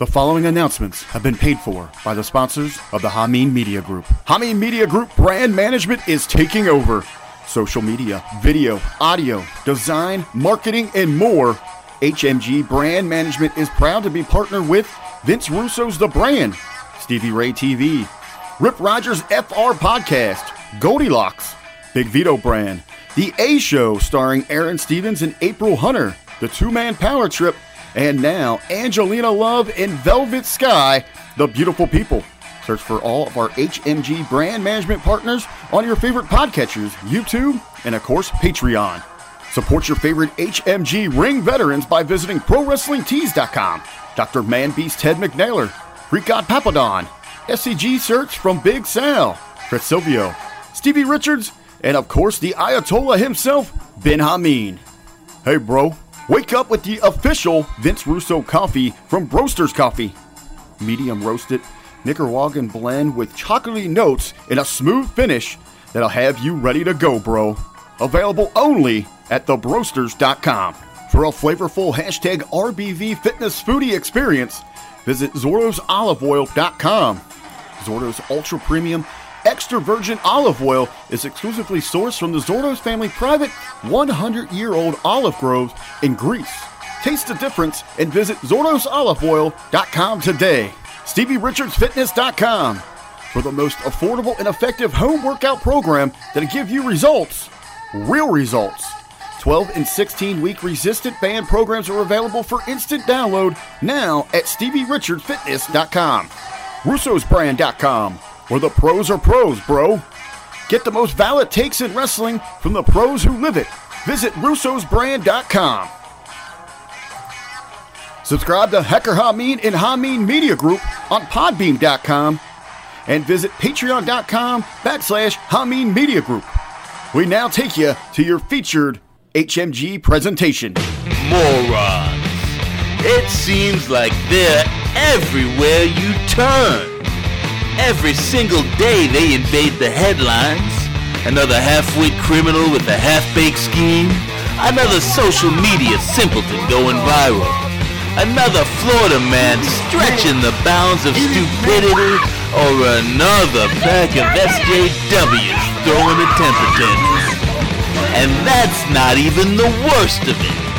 The following announcements have been paid for by the sponsors of the Hameen Media Group. Hameen Media Group brand management is taking over. Social media, video, audio, design, marketing, and more. HMG Brand Management is proud to be partnered with Vince Russo's The Brand, Stevie Ray TV, Rip Rogers FR Podcast, Goldilocks, Big Vito Brand, The A Show starring Aaron Stevens and April Hunter, The Two Man Power Trip, and now Angelina Love and Velvet Sky, The Beautiful People. Search for all of our HMG brand management partners on your favorite podcatchers, YouTube, and of course, Patreon. Support your favorite HMG ring veterans by visiting ProWrestlingTees.com. Dr. Manbeast Ted McNaylor, Greek God Papadon, SCG Search from Big Sal, Chris Silvio, Stevie Richards, and of course the Ayatollah himself, Ben Hameen. Hey bro, wake up with the official Vince Russo coffee from Broasters Coffee. Medium roasted Nicaraguan blend with chocolatey notes and a smooth finish that'll have you ready to go, bro. Available only at thebroasters.com. For a flavorful hashtag RBV fitness foodie experience, visit ZordosOliveOil.com. Zordo's Ultra Premium Extra Virgin Olive Oil is exclusively sourced from the Zordos family private 100 year old olive groves in Greece. Taste the difference and visit ZordosOliveOil.com today. StevieRichardsFitness.com for the most affordable and effective home workout program that'll give you results. Real results. 12 and 16 week resistant band programs are available for instant download now at StevieRichardsFitness.com. Russo'sBrand.com, where the pros are pros, bro. Get the most valid takes in wrestling from the pros who live it. Visit Russo'sBrand.com. Subscribe to Hecker Hameen and Hameen Media Group on Podbean.com and visit Patreon.com backslash Hameen Media Group. We now take you to your featured HMG presentation. Morons. It seems like they're everywhere you turn. Every single day they invade the headlines. Another half-wit criminal with a half-baked scheme. Another social media simpleton going viral. Another Florida man stretching the bounds of stupidity. Or another pack of SJWs throwing a temper tantrum. And that's not even the worst of it.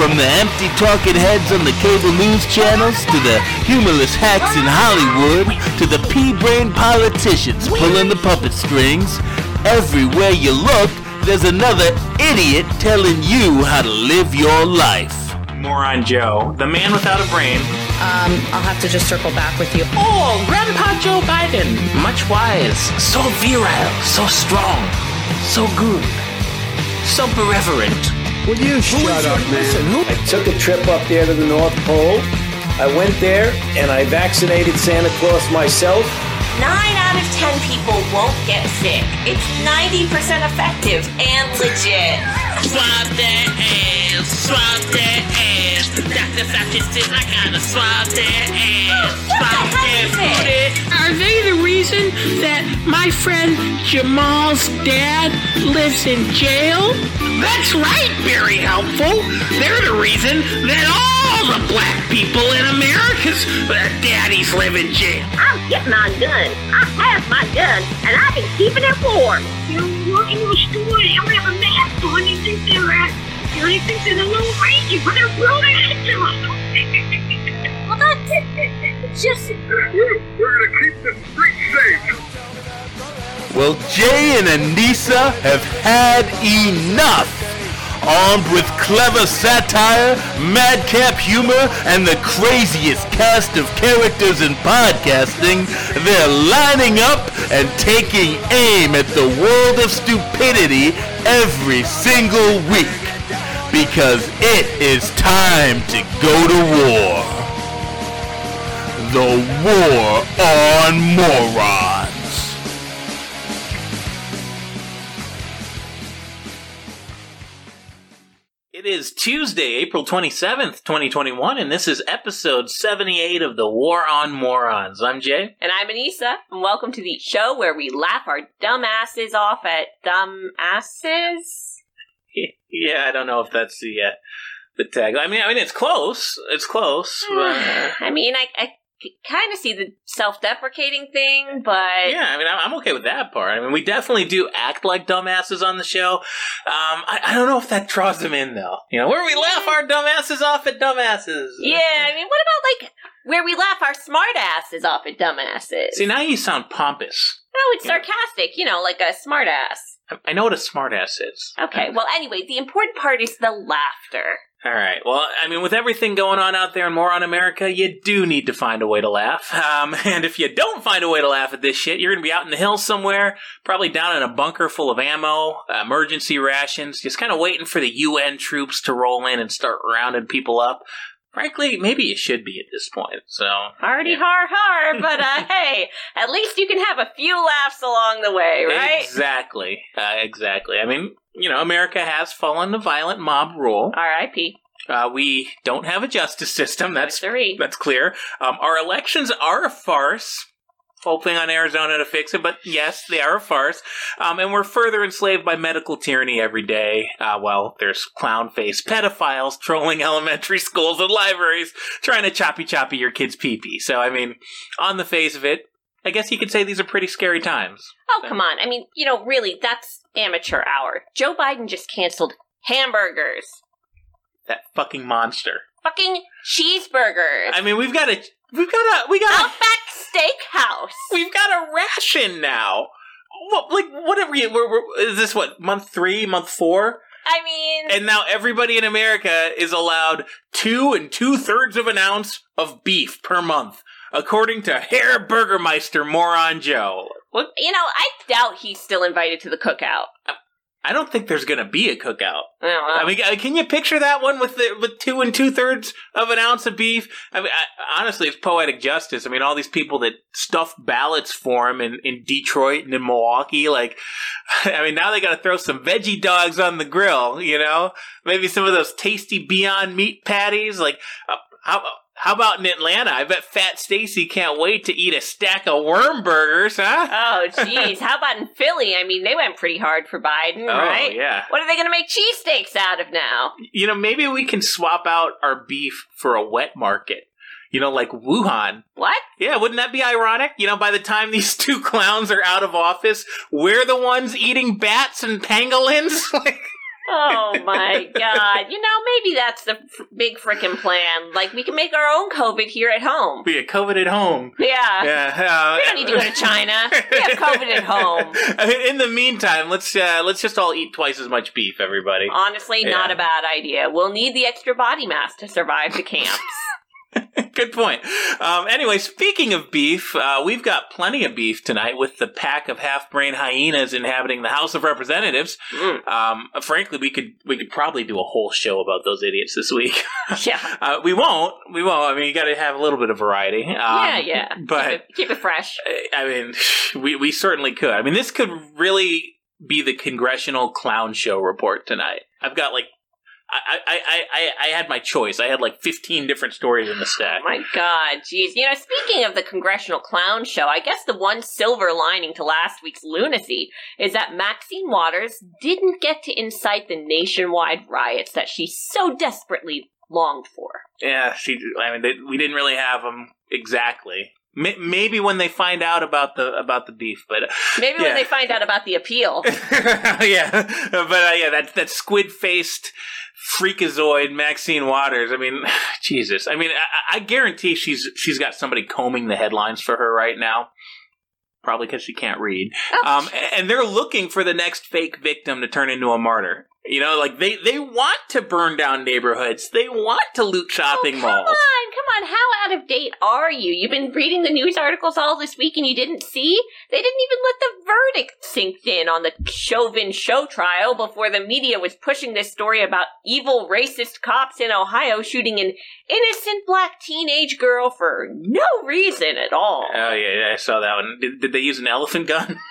From the empty talking heads on the cable news channels to the humorless hacks in Hollywood to the pea-brain politicians pulling the puppet strings, everywhere you look, there's another idiot telling you how to live your life. Moron Joe, the man without a brain. Um, I'll have to just circle back with you. Oh, Grandpa Joe Biden, much wise, so virile, so strong, so good, so irreverent. Will you shut up, man? I took a trip up there to the North Pole. I went there and I vaccinated Santa Claus myself. Nine out of ten people won't get sick. It's 90% effective and legit. Swab their ass, swab their ass. Dr. Fauci says I gotta swab their ass, swab their booty. Are they the reason that my friend Jamal's dad lives in jail? That's right, very helpful. They're the reason that all the black people in America's uh, daddies live in jail. I'm getting my gun. I have my gun, and I've been keeping it warm. You walk into a store and you don't have a mask on, little you better blow well, that's it. Just... We're, gonna keep the streets safe. Well, Jay and Anissa have had enough. Armed with clever satire, madcap humor, and the craziest cast of characters in podcasting, they're lining up and taking aim at the world of stupidity every single week. Because it is time to go to war. The War on Morons. It is Tuesday, April 27th, 2021, and this is episode 78 of The War on Morons. I'm Jay. And I'm Anissa, and welcome to the show where we laugh our dumb asses off at dumb asses. yeah, I don't know if that's the uh, the tag. I mean, I mean, it's close. It's close. but- I mean, I, I kind of see the self-deprecating thing, but yeah, I mean, I'm I'm okay with that part. I mean, we definitely do act like dumbasses on the show. Um, I, I don't know if that draws them in, though. You know, where we laugh our dumbasses off at dumbasses. yeah. I mean, what about like where we laugh our smart asses off at dumbasses? See, now you sound pompous. no, it's sarcastic. You know, like a smartass. I know what a smartass is. Okay. Well, anyway, the important part is the laughter. All right. Well, I mean, with everything going on out there and more on America, you do need to find a way to laugh. Um, and if you don't find a way to laugh at this shit, you're going to be out in the hills somewhere, probably down in a bunker full of ammo, emergency rations, just kind of waiting for the UN troops to roll in and start rounding people up. Frankly, maybe you should be at this point. So, Hardy har har, but uh, hey, at least you can have a few laughs along the way, right? exactly, uh, exactly. I mean, you know, America has fallen to violent mob rule. R.I.P. Uh, we don't have a justice system. That's that's clear. Um, our elections are a farce. Hoping on Arizona to fix it, but yes, they are a farce. Um, and we're further enslaved by medical tyranny every day. Uh, well, there's clown faced pedophiles trolling elementary schools and libraries, trying to choppy choppy your kid's pee pee. So, I mean, on the face of it, I guess you could say these are pretty scary times. Oh, come on. I mean, you know, really, that's amateur hour. Joe Biden just canceled hamburgers. That fucking monster. Fucking cheeseburgers. I mean, we've got a, we've got a, we got a, Outback Steakhouse. we've got a ration now. What, like, what are we, we're, we're, is this what, month three, month four? I mean, And now everybody in America is allowed two and two thirds of an ounce of beef per month, according to Herr Burgermeister Moron Joe. What? you know, I doubt he's still invited to the cookout. Uh, I don't think there's going to be a cookout. I. I mean, uh, can you picture that one with the with two and two thirds of an ounce of beef? I mean, I, honestly, it's poetic justice. I mean, all these people that stuffed ballots for him in, in Detroit and in Milwaukee, like, I mean, now they got to throw some veggie dogs on the grill. You know, maybe some of those tasty Beyond Meat patties. Like, uh, how how about in Atlanta? I bet Fat Stacy can't wait to eat a stack of worm burgers, huh? oh, jeez. How about in Philly? I mean, they went pretty hard for Biden, Oh, right? yeah. What are they going to make cheesesteaks out of now? You know, maybe we can swap out our beef for a wet market. You know, like Wuhan. What? Yeah, wouldn't that be ironic? You know, by the time these two clowns are out of office, we're the ones eating bats and pangolins? like, Oh my god. You know, maybe that's the f- big frickin' plan. Like, we can make our own COVID here at home. be a COVID at home. Yeah. Yeah, uh, We don't need to go to China. We have COVID at home. In the meantime, let's uh, let's just all eat twice as much beef, everybody. Honestly, not a bad idea. We'll need the extra body mass to survive the camps. Good point. Um, anyway, speaking of beef, uh, we've got plenty of beef tonight with the pack of half-brain hyenas inhabiting the House of Representatives. Mm. Um, frankly, we could we could probably do a whole show about those idiots this week. Yeah. uh, we won't. We won't. I mean, you got to have a little bit of variety. Um, yeah, yeah. But keep it, keep it fresh. I mean, we we certainly could. I mean, this could really be the congressional clown show report tonight. I've got like. I, I, I, I, had my choice. I had like 15 different stories in the stack. Oh my god, jeez. You know, speaking of the Congressional Clown Show, I guess the one silver lining to last week's lunacy is that Maxine Waters didn't get to incite the nationwide riots that she so desperately longed for. Yeah, she. I mean, they, we didn't really have them exactly. Maybe when they find out about the about the beef, but Maybe Yeah. when they find out about the appeal. yeah, but uh, yeah, that that squid faced freakazoid Maxine Waters. I mean, Jesus. I mean, I, I guarantee she's she's got somebody combing the headlines for her right now. Probably because she can't read. Um, and they're looking for the next fake victim to turn into a martyr. You know, like they they want to burn down neighborhoods. They want to loot oh, shopping Come malls. Come on, come on. How out of date are you? You've been reading the news articles all this week and you didn't see? They didn't even let the verdict sink in on the Chauvin show trial before the media was pushing this story about evil racist cops in Ohio shooting an innocent black teenage girl for no reason at all. Oh yeah, yeah, I saw that one. Did, did they use an elephant gun?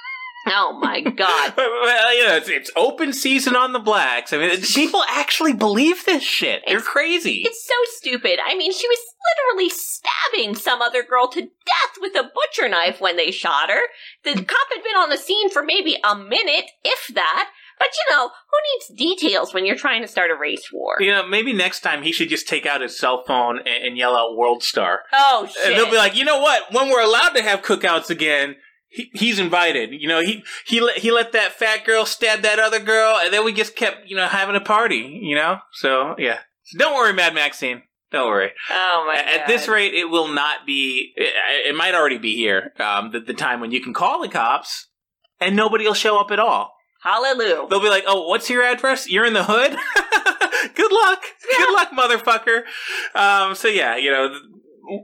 Oh my god. well, you know, it's, it's open season on the blacks. I mean, people actually believe this shit. They're It's- crazy. It's so stupid. I mean, she was literally stabbing some other girl to death with a butcher knife when they shot her. The cop had been on the scene for maybe a minute, if that. But you know, who needs details when you're trying to start a race war? You know, maybe next time he should just take out his cell phone and, and yell out "World Star." Oh shit! And they'll be like, you know what? When we're allowed to have cookouts again, he, he's invited. You know, he he let he let that fat girl stab that other girl, and then we just kept you know having a party. You know, so yeah. So don't worry, Mad Maxine. Don't worry. oh my At god! this rate, it will not be. It, it might already be here. Um, the, the time when you can call the cops and nobody will show up at all. hallelujah. They'll be like, "Oh, what's your address? You're in the hood. Good luck. Good luck, motherfucker." Um, so yeah, you know,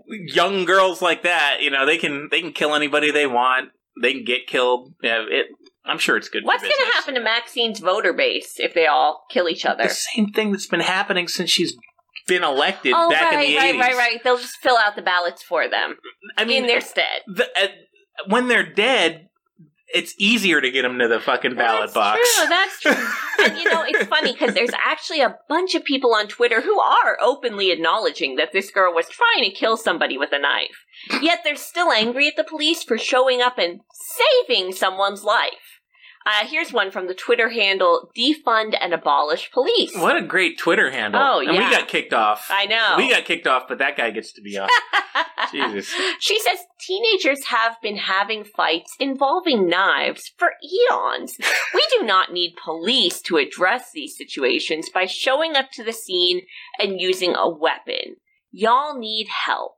young girls like that, you know, they can they can kill anybody they want. They can get killed. Yeah, it. I'm sure it's good. What's going to happen to Maxine's voter base if they all kill each other? The same thing that's been happening since she's been elected oh, back right, in the right, 80s. right, right. They'll just fill out the ballots for them I mean, in their stead. the, uh, when they're dead, it's easier to get them to the fucking ballot that's box. True, that's true. and you know, it's funny because there's actually a bunch of people on Twitter who are openly acknowledging that this girl was trying to kill somebody with a knife. Yet they're still angry at the police for showing up and saving someone's life. Uh, here's one from the Twitter handle defund and abolish police. What a great Twitter handle. Oh, And we got kicked off. I know. We got kicked off, but that guy gets to be on. Jesus. She says teenagers have been having fights involving knives for eons. We do not need police to address these situations by showing up to the scene and using a weapon. Y'all need help.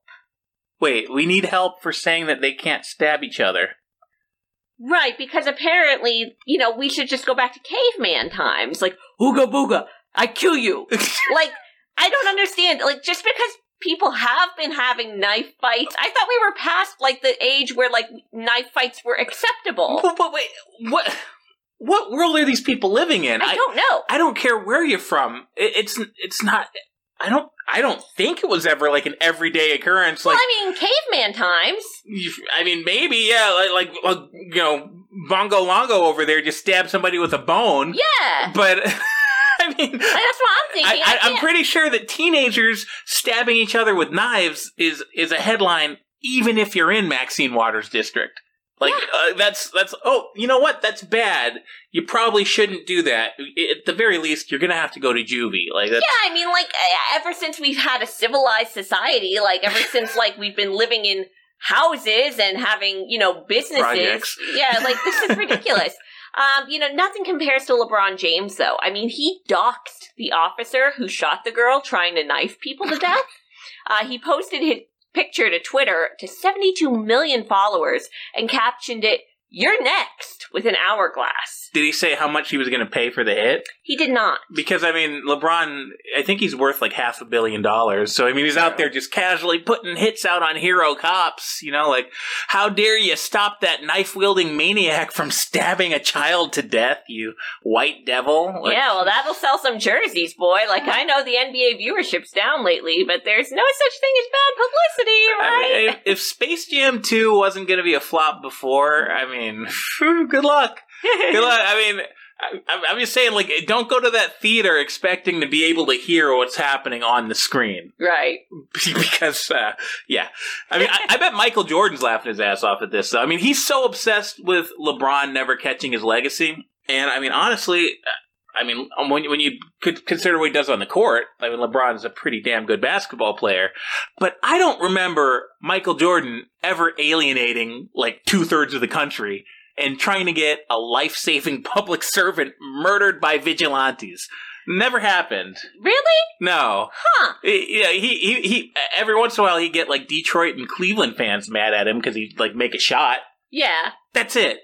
Wait, we need help for saying that they can't stab each other. Right, because apparently, you know, we should just go back to caveman times. Like, ooga booga, I kill you. like, I don't understand. Like, just because people have been having knife fights, I thought we were past, like, the age where, like, knife fights were acceptable. But, but wait, what? What world are these people living in? I don't know. I don't care where you're from. It, it's it's not. I don't. I don't think it was ever like an everyday occurrence. Well, Like, I mean, caveman times. I mean, maybe yeah, like, like like, you know, Bongo Longo over there just stabbed somebody with a bone. Yeah. But I mean, That's what I'm thinking. I, I, I'm pretty sure that teenagers stabbing each other with knives is is a headline, even if you're in Maxine Waters' district. Like uh, that's that's oh you know what that's bad. You probably shouldn't do that. At the very least, you're gonna have to go to juvie. Like that's, Yeah, I mean, like, ever since we've had a civilized society, like, ever since, like, we've been living in houses and having, you know, businesses. Projects. Yeah, like, this is ridiculous. Um, you know, nothing compares to LeBron James, though. I mean, he doxed the officer who shot the girl trying to knife people to death. Uh, he posted his picture to Twitter to 72 million followers and captioned it, You're next, with an hourglass. Did he say how much he was gonna pay for the hit? He did not. Because I mean, LeBron, I think he's worth like half a billion dollars. So I mean, he's out there just casually putting hits out on hero cops. You know, like how dare you stop that knife wielding maniac from stabbing a child to death? You white devil! Like, yeah, well, that'll sell some jerseys, boy. Like, I know the NBA viewership's down lately, but there's no such thing as bad publicity, I right? mean, if, if Space Jam 2 wasn't going to be a flop before, I mean, good luck. Good luck. I mean, I, I'm just saying, like, don't go to that theater expecting to be able to hear what's happening on the screen. right. because, uh, yeah. I mean, I, I bet Michael Jordan's laughing his ass off at this. I mean, he's so obsessed with LeBron never catching his legacy. And, I mean, honestly, I mean, um, when, when you could consider what he does on the court, I mean, LeBron's a pretty damn good basketball player. But I don't remember Michael Jordan ever alienating like two thirds of the country and trying to get a life saving public servant murdered by vigilantes. Never happened. Really? No. Huh. Yeah, he, he he every once in a while he'd get like Detroit and Cleveland fans mad at him because he'd like make a shot. Yeah. That's it.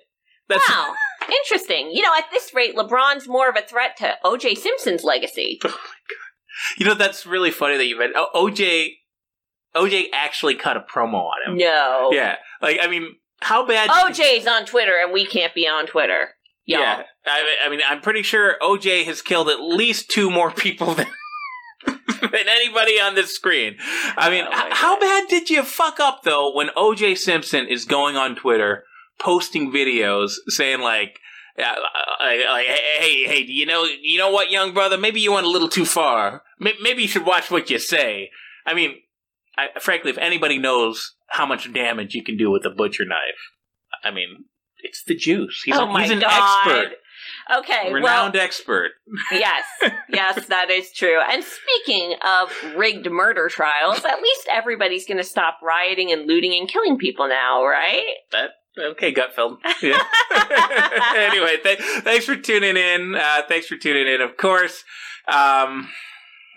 That's Wow. Interesting. You know, at this rate, LeBron's more of a threat to O.J. Simpson's legacy. Oh my god! you know that's really funny that you meant oh, o- OJ. OJ actually cut a promo on him. No. Yeah, like I mean, how bad? OJ's on Twitter, and we can't be on Twitter. Y'all. Yeah, I, I mean, I'm pretty sure OJ has killed at least two more people than than anybody on this screen. I mean, Oh h- how bad did you fuck up though when OJ Simpson is going on Twitter posting videos saying like. Uh, like, hey, hey, hey, do you know, you know what, young brother? Maybe you went a little too far. Maybe you should watch what you say. I mean, I, frankly, if anybody knows how much damage you can do with a butcher knife, I mean, it's the juice. He's, oh a, my he's an God. expert. Okay, well, Renowned expert. yes, yes, that is true. And speaking of rigged murder trials, at least everybody's going to stop rioting and looting and killing people now, right? That okay, Gutfeld. Yeah. anyway, th- thanks for tuning in. Uh, thanks for tuning in. Of course, um,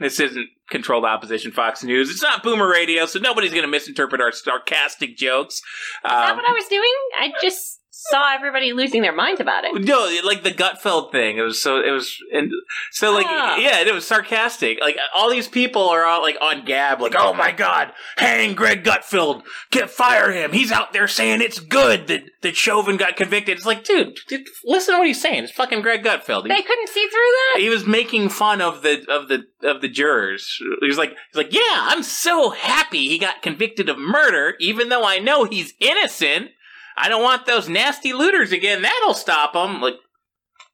this isn't controlled opposition Fox News. It's not Boomer Radio, so nobody's going to misinterpret our sarcastic jokes. Is that Um, what I was doing? I just saw everybody losing their minds about it. no, like the Gutfeld thing. It was so. It was and so like Ah. yeah, it was sarcastic. Like all these people are all like on Gab, like oh my god, hang Greg Gutfeld, get fire him. He's out there saying it's good that that Chauvin got convicted. It's like, dude, dude, listen to what he's saying. It's fucking Greg Gutfeld. He- They couldn't see through that? he was making fun of the of the of the jurors. He was like, he's like, yeah, I'm so happy he got convicted of murder, even though I know he's innocent. I don't want those nasty looters again. That'll stop them. Like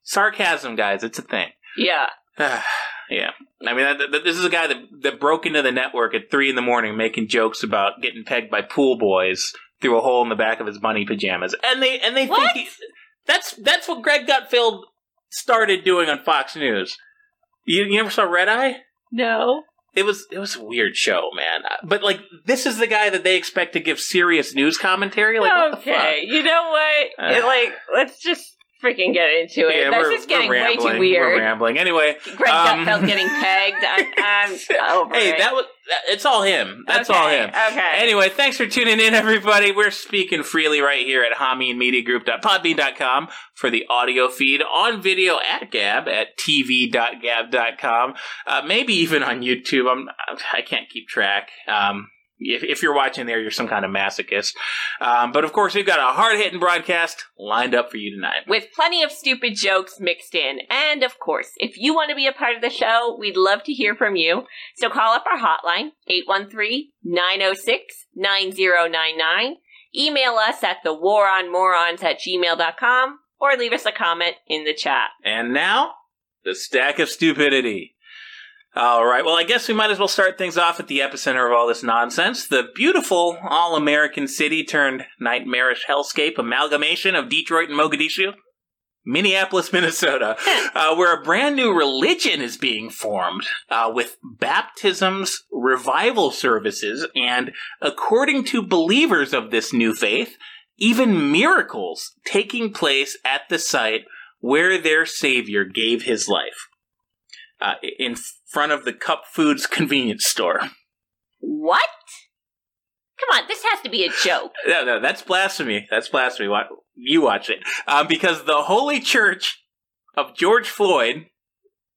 sarcasm, guys. It's a thing. Yeah. yeah. I mean, this is a guy that that broke into the network at three in the morning, making jokes about getting pegged by pool boys through a hole in the back of his bunny pajamas, and they and they What? think he, that's that's what Greg Gutfeld started doing on Fox News. You, you never saw Red Eye? No. It was it was a weird show, man. But like, this is the guy that they expect to give serious news commentary. Like, what the fuck? okay, you know what? Uh. It, like, let's just freaking get into it. Yeah, That's we're, just getting we're way too We're weird. rambling. Anyway, Greg um, Gutfeld getting pegged. I'm, I'm over Hey, it. that was it's all him. That's all him. okay. Anyway, thanks for tuning in, everybody. We're speaking freely right here at HameenMediaGroup.podbean.com for the audio feed, on video at Gab at TV.gab.com, uh, maybe even on YouTube. I'm I can't keep track. Um, if, if you're watching there, you're some kind of masochist. Um, but of course, we've got a hard hitting broadcast lined up for you tonight. with plenty of stupid jokes mixed in. And of course, if you want to be a part of the show, we'd love to hear from you. So call up our hotline, 813-906-9099. Email us at thewaronmorons at gmail.com or leave us a comment in the chat. And now, the stack of stupidity. All right, well, I guess we might as well start things off at the epicenter of all this nonsense. The beautiful all American city turned nightmarish hellscape amalgamation of Detroit and Mogadishu. Minneapolis, Minnesota, uh, where a brand new religion is being formed uh, with baptisms, revival services, and according to believers of this new faith, even miracles taking place at the site where their Savior gave his life. Uh, in front of the Cup Foods convenience store. What? Come on, this has to be a joke. No, no, that's blasphemy. That's blasphemy. You watch it. Um, because the Holy Church of George Floyd,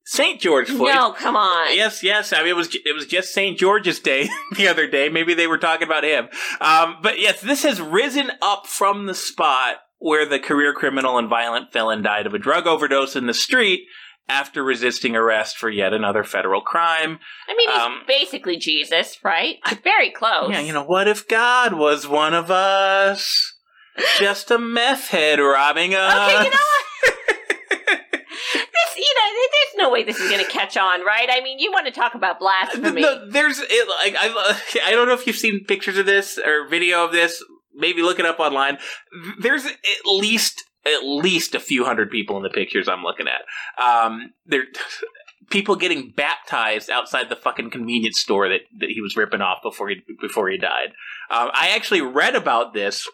St. George Floyd. No, come on. Yes, yes. I mean, it was it was just St. George's Day the other day. Maybe they were talking about him. Um, but yes, this has risen up from the spot where the career criminal and violent felon died of a drug overdose in the street after resisting arrest for yet another federal crime. I mean, he's Um, basically Jesus, right? Very close. Yeah, you know, what if God was one of us? Just a meth head robbing us. Okay, you know what? this, you know, there's no way this is going to catch on, right? I mean, you want to talk about blasphemy? No, there's it, like I, I don't know if you've seen pictures of this or video of this. Maybe look it up online. There's at least at least a few hundred people in the pictures I'm looking at. Um, there, people getting baptized outside the fucking convenience store that, that he was ripping off before he before he died. Um, I actually read about this,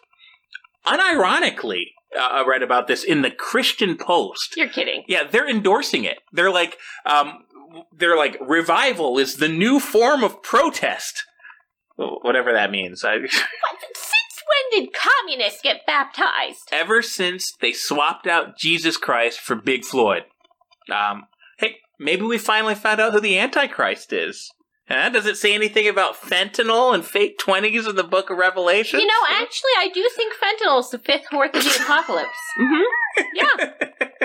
unironically. Uh, I read about this in the Christian Post. You're kidding. Yeah, they're endorsing it. They're like, um, they're like, revival is the new form of protest. Whatever that means. I, when did communists get baptized? ever since they swapped out Jesus Christ for Big Floyd. Um, hey, maybe we finally found out who the Antichrist is. Huh? Does it say anything about fentanyl and fake 20s in the book of Revelation? You know, actually, I do think fentanyl is the fifth horse of the apocalypse. hmm Yeah.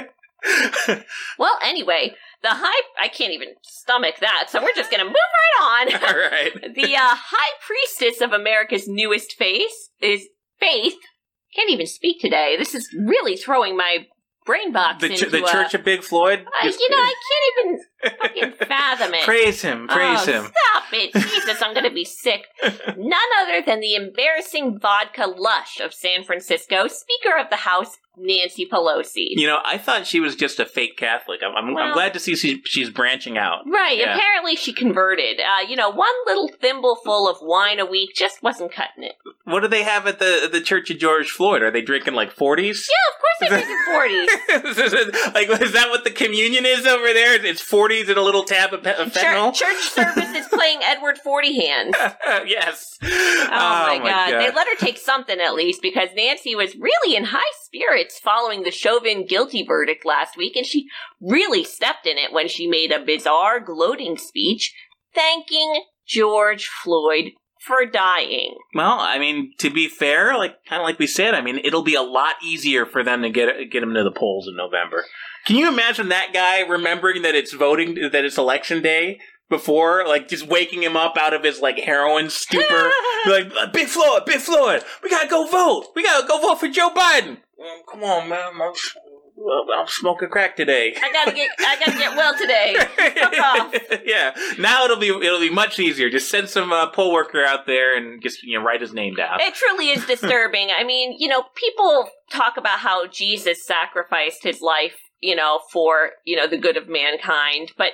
Well, anyway, the high. I can't even stomach that, so we're just going to move right on. All right. the uh, high priestess of America's newest face is Faith. Can't even speak today. This is really throwing my brain box The, ch- into the a- Church of Big Floyd? I, you know, I can't even fucking fathom it. Praise him, praise oh, him. Stop it. Jesus, I'm going to be sick. None other than the embarrassing vodka lush of San Francisco, Speaker of the House, Nancy Pelosi. You know, I thought she was just a fake Catholic. I'm, I'm, I'm glad to see she, she's branching out. Right, Yeah. apparently she converted. Uh, you know, one little thimbleful of wine a week just wasn't cutting it. What do they have at the the Church of George Floyd? Are they drinking like 40s? Yeah, of course they're drinking 40s. like, is that what the communion is over there? It's 40s and a little tab of, pe- of fentanyl? Church, church service is playing Edward Forty Hands. yes. Oh, oh, my, god. They let her take something at least because Nancy was really in high spirits following the Chauvin guilty verdict last week, and she really stepped in it when she made a bizarre, gloating speech thanking George Floyd for dying. Well, I mean, to be fair, like kind of like we said, I mean, it'll be a lot easier for them to get get him to the polls in November. Can you imagine that guy remembering that it's voting that it's election day before, like just waking him up out of his like heroin stupor, like "Uh, Big Floyd, Big Floyd, we gotta go vote, we gotta go vote for Joe Biden. Um, come on, man, I'm, I'm smoking crack today. I gotta get, I gotta get well today. Fuck off. yeah, now it'll be it'll be much easier. Just send some uh, poll worker out there and just you know write his name down. It truly is disturbing. I mean, you know, people talk about how Jesus sacrificed his life, you know, for, you know, the good of mankind, but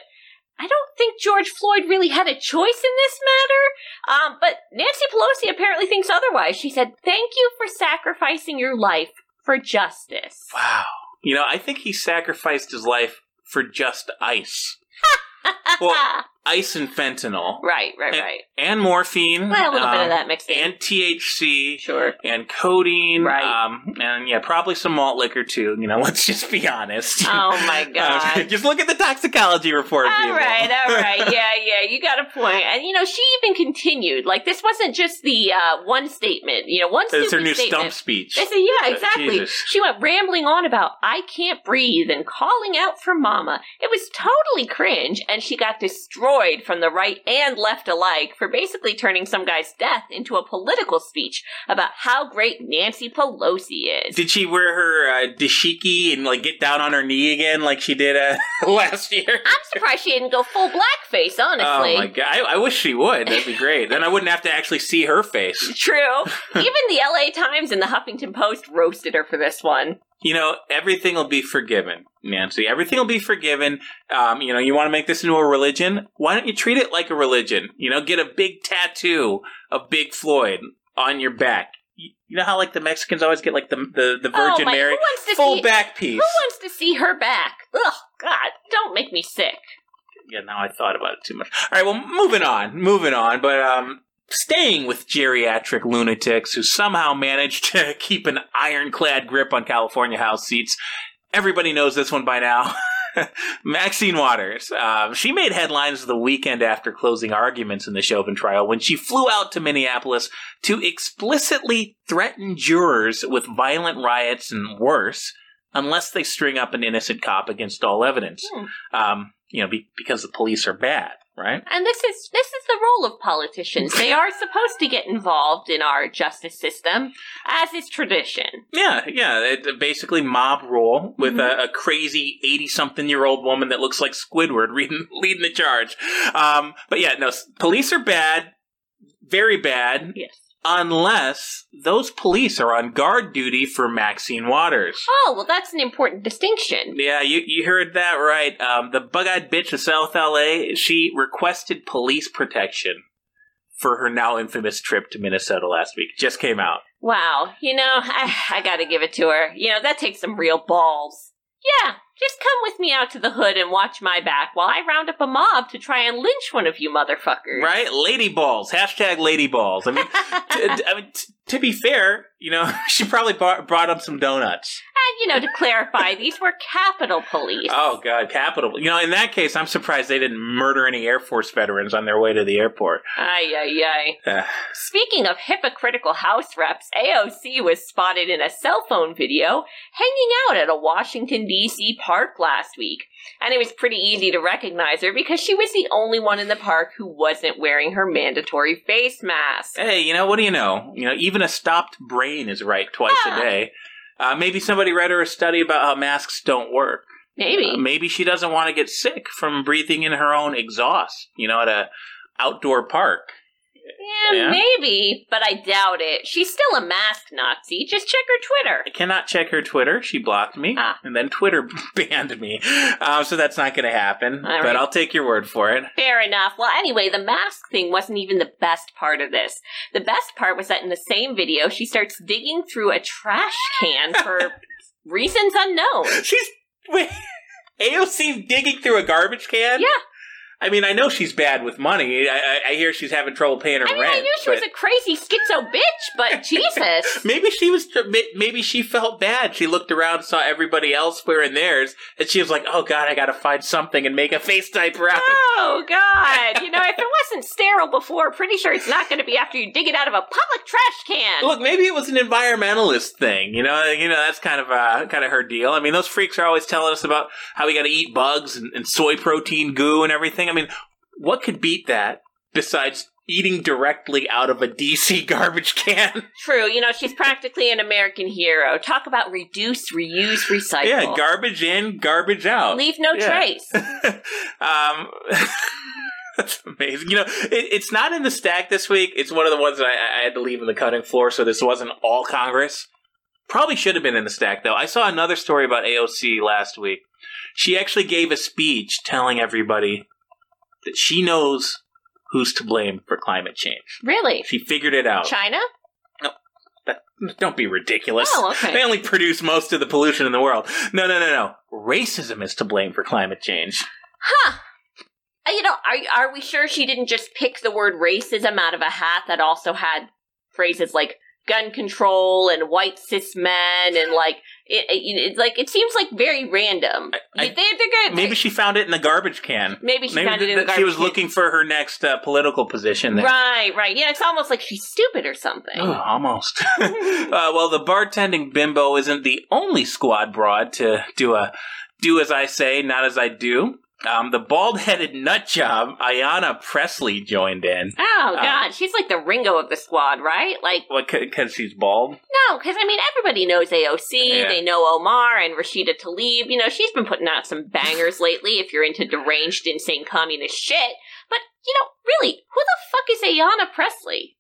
I don't think George Floyd really had a choice in this matter. Um, but Nancy Pelosi apparently thinks otherwise. She said, Thank you for sacrificing your life for justice. Wow. You know, I think he sacrificed his life for just ice. well, ice and fentanyl. Right, right, and, right. And morphine. Well, a little bit of um, that mixed in. And THC. Sure. And codeine. Right. Um, and yeah, probably some malt liquor too. You know, let's just be honest. Oh my Uh, god. just look at the toxicology report. All people. right, all right, yeah, yeah, you got a point. And you know, she even continued. Like this wasn't just the uh, one statement. You know, one It's her new statement. stump speech. They said, yeah, Uh, exactly. Jesus. She went rambling on about I can't breathe and calling out for mama. It was totally cringe, and she got destroyed from the right and left alike for basically turning some guy's death into a political speech about how great Nancy Pelosi is. Did she wear her uh, dashiki and like get down on her knee again like she did uh, last year? I'm surprised she didn't go full blackface, honestly. Oh my god! I, I wish she would. That'd be great. then I wouldn't have to actually see her face. True. Even the LA Times and the Huffington Post roasted her for this one. You know, everything will be forgiven, Nancy. Everything will be forgiven. Um, you know, you want to make this into a religion? Why don't you treat it like a religion? You know, get a big tattoo of Big Floyd on your back. You know how like the Mexicans always get like the the, the Virgin oh my, Mary who wants to full see, back piece. Who wants to see her back? Ugh, God, don't make me sick. yeah, now I thought about it too much. All right, well, moving on, moving on, but um, staying with geriatric lunatics who somehow managed to keep an ironclad grip on California House seats. Everybody knows this one by now. Maxine Waters. Um, she made headlines the weekend after closing arguments in the Chauvin trial when she flew out to Minneapolis to explicitly threaten jurors with violent riots and worse unless they string up an innocent cop against all evidence. Hmm. Um, you know, be, because the police are bad, right? And this is this is the role of politicians. they are supposed to get involved in our justice system, as is tradition. Yeah, yeah. It, basically, mob rule with a, a crazy eighty-something-year-old woman that looks like Squidward reading, leading the charge. Um, but yeah, no, police are bad, very bad. Yes. Unless those police are on guard duty for Maxine Waters. Oh well, that's an important distinction. Yeah, you, you heard that right. Um, the bug-eyed bitch of South LA, she requested police protection for her now infamous trip to Minnesota last week. Just came out. Wow, you know, I, I got to give it to her. You know, that takes some real balls. Yeah, just come with me out to the hood and watch my back while I round up a mob to try and lynch one of you motherfuckers. Right? Lady balls. Hashtag lady balls. I mean, t- I mean t- to be fair, you know, she probably brought, brought up some donuts. And, you know, to clarify, these were Capitol Police. Oh, God, capital. You know, in that case, I'm surprised they didn't murder any Air Force veterans on their way to the airport. Ay, ay, ay. Speaking of hypocritical House reps, AOC was spotted in a cell phone video hanging out at a Washington, D.C. park last week. And it was pretty easy to recognize her because she was the only one in the park who wasn't wearing her mandatory face mask. hey, you know, what do you know? You know, even a stopped brain is right twice Yeah. a ah. day. Uh, maybe somebody read her a study about how masks don't work. Maybe. Uh, maybe she doesn't want to get sick from breathing in her own exhaust, you know, at a outdoor park. Yeah, Yeah. maybe, but I doubt it. She's still a mask Nazi. Just check her Twitter. I cannot check her Twitter. She blocked me, Ah. and then Twitter banned me. Um, so that's not going to happen. All But right. I'll take your word for it. Fair enough. Well, anyway, the mask thing wasn't even the best part of this. The best part was that in the same video, she starts digging through a trash can for reasons unknown. She's wait, AOC's digging through a garbage can. Yeah. I mean, I know she's bad with money. I, I, I hear she's having trouble paying her I mean, rent. I knew she was a crazy schizo bitch, but Jesus. maybe she was. Maybe she felt bad. She looked around, saw everybody else wearing theirs, and she was like, "Oh God, I got to find something and make a face diaper out." Oh God! You know, if it wasn't sterile before, pretty sure it's not going to be after you dig it out of a public trash can. Look, maybe it was an environmentalist thing. You know, you know that's kind of uh, kind of her deal. I mean, those freaks are always telling us about how we got to eat bugs and, and soy protein goo and everything. I mean, what could beat that besides eating directly out of a DC garbage can? True. You know, she's practically an American hero. Talk about reduce, reuse, recycle. yeah, garbage in, garbage out. Leave no Yeah. trace. um, that's amazing. You know, it, it's not in the stack this week. It's one of the ones that I, I had to leave in the cutting floor, so this wasn't all Congress. Probably should have been in the stack, though. I saw another story about AOC last week. She actually gave a speech telling everybody that she knows who's to blame for climate change. Really? She figured it out. China? That- don't be ridiculous. Oh, okay. They only produce most of the pollution in the world. No, no, no, no. Racism is to blame for climate change. Huh. Uh, You know, are are we sure she didn't just pick the word racism out of a hat that also had phrases like gun control and white cis men and like it, it, it's like it seems like very random. I- they, good. Maybe she found it in the garbage can. Maybe she Maybe found it in th- the She was can. looking for her next uh, political position. There. Right, right. Yeah, it's almost like she's stupid or something. Oh, almost. uh, well, the bartending bimbo isn't the only squad broad to do a do as I say, not as I do. Um, the bald-headed nut job, Ayanna Pressley, joined in. Oh Uh, God, she's like the Ringo of the squad, right? Like, What? Because she's bald? no, because I mean, everybody knows AOC. Yeah. They know Omar and Rashida Tlaib. You know, she's been putting out some bangers lately. If you're into deranged, insane communist shit, but you know, really, who the fuck is Ayanna Pressley?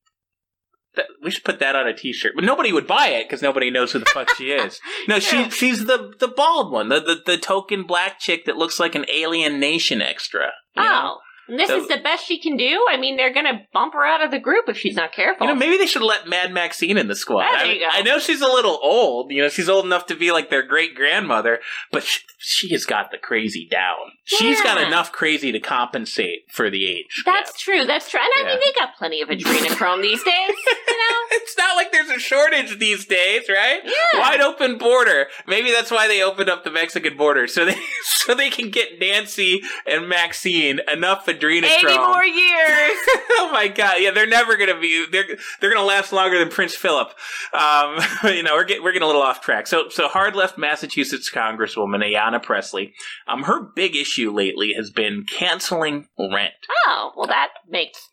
That- We should put that on a T-shirt, but nobody would buy it because nobody knows who the fuck she is. No, Yeah. she she's the the bald one, the, the the token black chick that looks like an Alien Nation extra. you know? Oh. And this So- is the best she can do. I mean, they're gonna bump her out of the group if she's not careful. You know, maybe they should let Mad Maxine in the squad. There I, you go. I know she's a little old. You know, she's old enough to be like their great grandmother, but she, she has got the crazy down. She's got enough crazy to compensate for the age. That's true. That's true. And I mean, Yeah. they got plenty of adrenochrome these days. You know. It's not like there's a shortage these days, right? Yeah. Wide open border. Maybe that's why they opened up the Mexican border so they so they can get Nancy and Maxine enough adrenochrome. Eighty more years. oh my god! Yeah, they're never gonna be. They're they're gonna last longer than Prince Philip. Um, you know, we're getting we're getting a little off track. So so hard left Massachusetts Congresswoman Ayanna Pressley. Um, her big issue lately has been canceling rent. Oh, well, that makes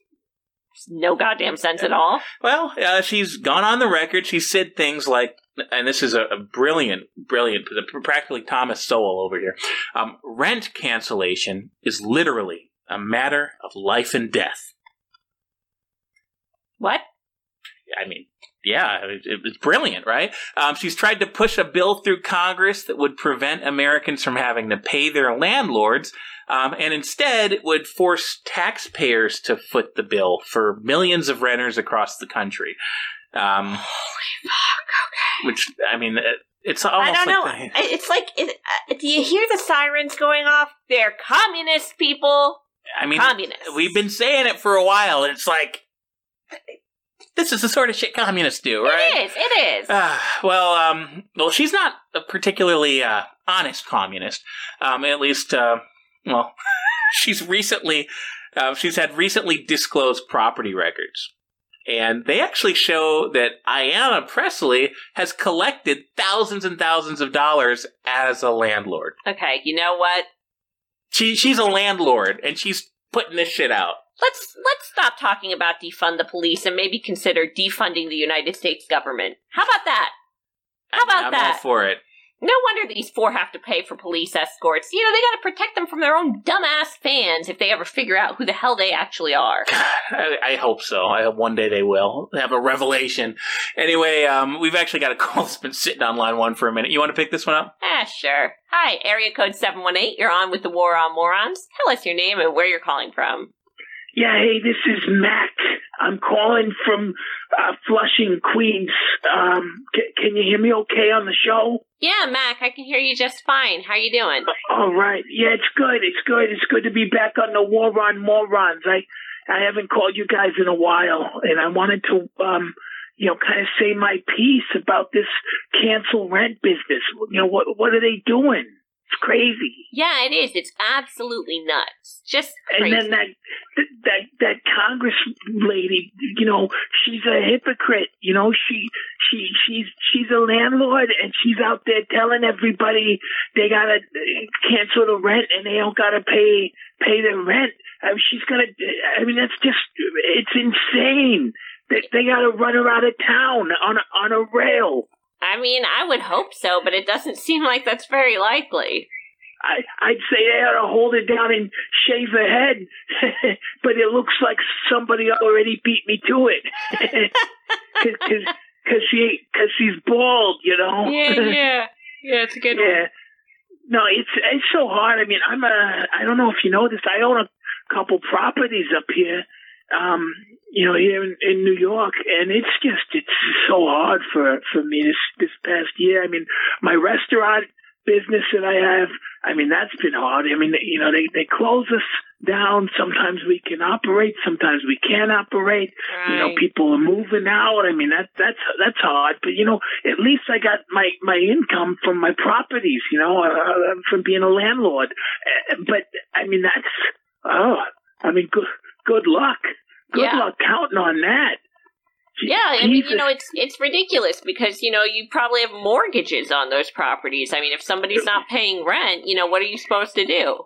no goddamn sense at all. Well, uh, she's gone on the record. She said things like, and this is a, a brilliant, brilliant, practically Thomas Sowell over here. Um, rent cancellation is literally a matter of life and death. What? I mean, yeah, it, was brilliant, right? Um, she's tried to push a bill through Congress that would prevent Americans from having to pay their landlords, um, and instead it would force taxpayers to foot the bill for millions of renters across the country. Um, Which I mean, it, it's almost I don't know. like the- It's like, it, uh, do you hear the sirens going off? They're communist people. I mean, communists. we've been saying it for a while, and it's like this is the sort of shit communists do, right? It is. It is. Ah, well, um, well, she's not a particularly uh, honest communist. Um, at least, uh, well, she's recently, uh, she's had recently disclosed property records, and they actually show that Ayanna Pressley has collected thousands and thousands of dollars as a landlord. okay, you know what? She she's a landlord, and she's putting this shit out. Let's let's stop talking about defund the police and maybe consider defunding the United States government. How about that? How about I'm that? all for it. No wonder these four have to pay for police escorts. You know, they gotta protect them from their own dumbass fans if they ever figure out who the hell they actually are. I, I hope so. I hope one day they will they have a revelation. Anyway, um, we've actually got a call that's been sitting on line one for a minute. You want to pick this one up? Ah, sure. Hi, area code 718. You're on with the War on Morons. Tell us your name and where you're calling from. Yeah, hey, this is Mac. I'm calling from uh, Flushing, Queens. Um, c- can you hear me okay on the show? Yeah, Mac, I can hear you just fine. How you doing? All right. Yeah, it's good. It's good. It's good to be back on the War on Morons. I I haven't called you guys in a while, and I wanted to um you know kind of say my piece about this cancel rent business. You know what what are they doing? It's crazy. Yeah, it is. It's absolutely nuts. Just crazy. And then that that that Congress lady, you know, she's a hypocrite. You know, she she she's she's a landlord and she's out there telling everybody they gotta uh, cancel the rent and they don't gotta pay pay their rent. I mean, she's gonna. I mean, that's just it's insane. They they gotta run her out of town on a, on a rail. I mean, I would hope so, but it doesn't seem like that's very likely. I, I'd say they ought to hold it down and shave her head, but it looks like somebody already beat me to it. Because cause she, cause she's bald, you know? Yeah, yeah. Yeah, it's a good yeah. No, it's it's so hard. I mean, I'm a. I don't know if you know this. I own a couple properties up here. Um, you know, here in, in New York, and it's just it's so hard for for me this this past year. I mean, my restaurant business that I have, I mean, that's been hard. I mean, you know, they they close us down. Sometimes we can operate, sometimes we can't operate. Right. You know, people are moving out. I mean, that that's that's hard. But you know, at least I got my my income from my properties. You know, uh, from being a landlord. Uh, But I mean, that's oh, I mean, good good luck. Good Yeah. luck counting on that. Yeah, I mean, you know, it's it's ridiculous because you know you probably have mortgages on those properties. I mean, if somebody's not paying rent, you know, what are you supposed to do?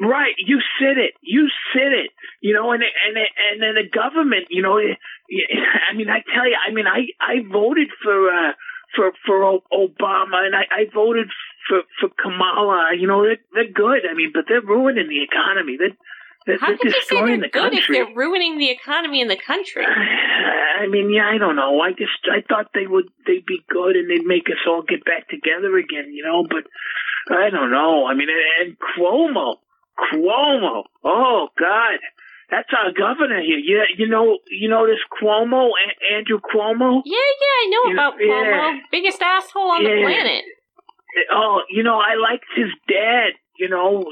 Right, you said it. You said it. You know, and and and then the government. You know, I mean, I tell you, I mean, I I voted for uh for for Obama, and I I voted for for Kamala. You know, they're they're good. I mean, but they're ruining the economy. They're they're, How they're can you say they're the good if they're ruining the economy in the country? I mean, yeah, I don't know. I just I thought they would they'd be good and they'd make us all get back together again, you know. But I don't know. I mean, and, Cuomo, Cuomo. Oh God, that's our governor here. Yeah, you know you know this Cuomo, A- Andrew Cuomo. Yeah, yeah, I know You- about Cuomo. yeah. Biggest asshole on the planet. Oh, you know, I liked his dad. You know,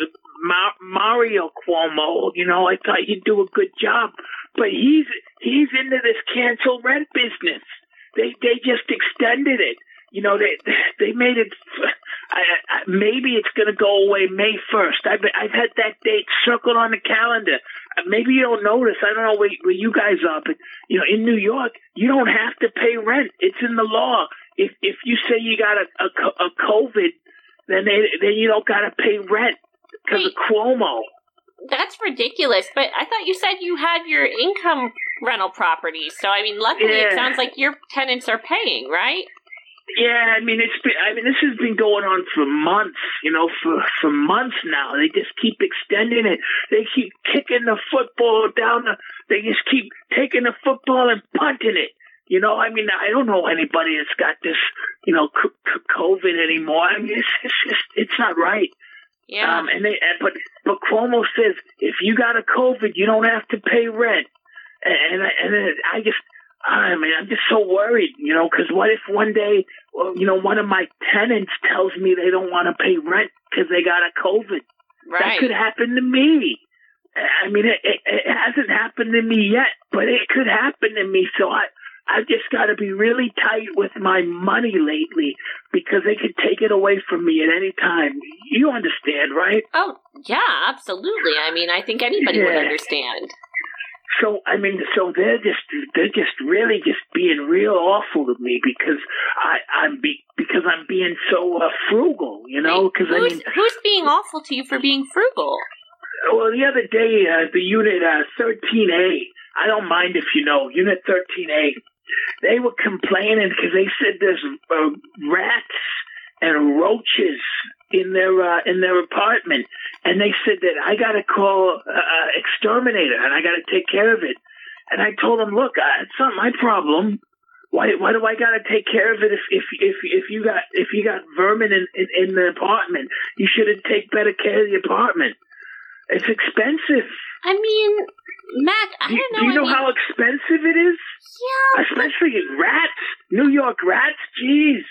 Ma- Mario Cuomo. You know, I thought he'd do a good job, but he's he's into this cancel rent business. They they just extended it. You know, they they made it. I, I, maybe it's going to go away May first. I've I've had that date circled on the calendar. Maybe you don't notice. I don't know where, where you guys are, but you know, in New York, you don't have to pay rent. It's in the law. If if you say you got a a, a COVID, then they then you don't got to pay rent because of Cuomo. That's ridiculous. But I thought you said you had your income rental properties. So I mean, luckily it sounds like your tenants are paying, right? Yeah, I mean it's been I mean this has been going on for months, you know, for for months now. They just keep extending it. They keep kicking the football down the they just keep taking the football and punting it. You know, I mean, I don't know anybody that's got this, you know, c- c- COVID anymore. I mean, it's, it's just, it's not right. Yeah. Um, and they, and, but, but Cuomo says if you got a COVID, you don't have to pay rent. And, and, I- and then I just, I mean, I'm just so worried, you know, because what if one day, you know, one of my tenants tells me they don't want to pay rent because they got a COVID? Right. That could happen to me. I mean, it, it, it hasn't happened to me yet, but it could happen to me. So I, I've just got to be really tight with my money lately because they could take it away from me at any time. You understand, right? Oh, yeah, absolutely. I mean, I think anybody would understand. So I mean, so they're just they're just really just being real awful to me because I I'm be because I'm being so uh, frugal, you know. Because I mean, who's being awful to you for being frugal? Well, the other day, uh, the unit uh, 13A, I don't mind if you know, unit 13A, they were complaining because they said there's uh, rats and roaches in their uh, in their apartment, and they said that I got to call uh, uh, exterminator and I got to take care of it. And I told them, look, uh, it's not my problem. Why why do I got to take care of it if if if if you got if you got vermin in in, in the apartment? You should take better care of the apartment. It's expensive. I mean, Mac, I Do, don't know. do you know how expensive it is? Yeah. Especially rats, New York rats. Jeez.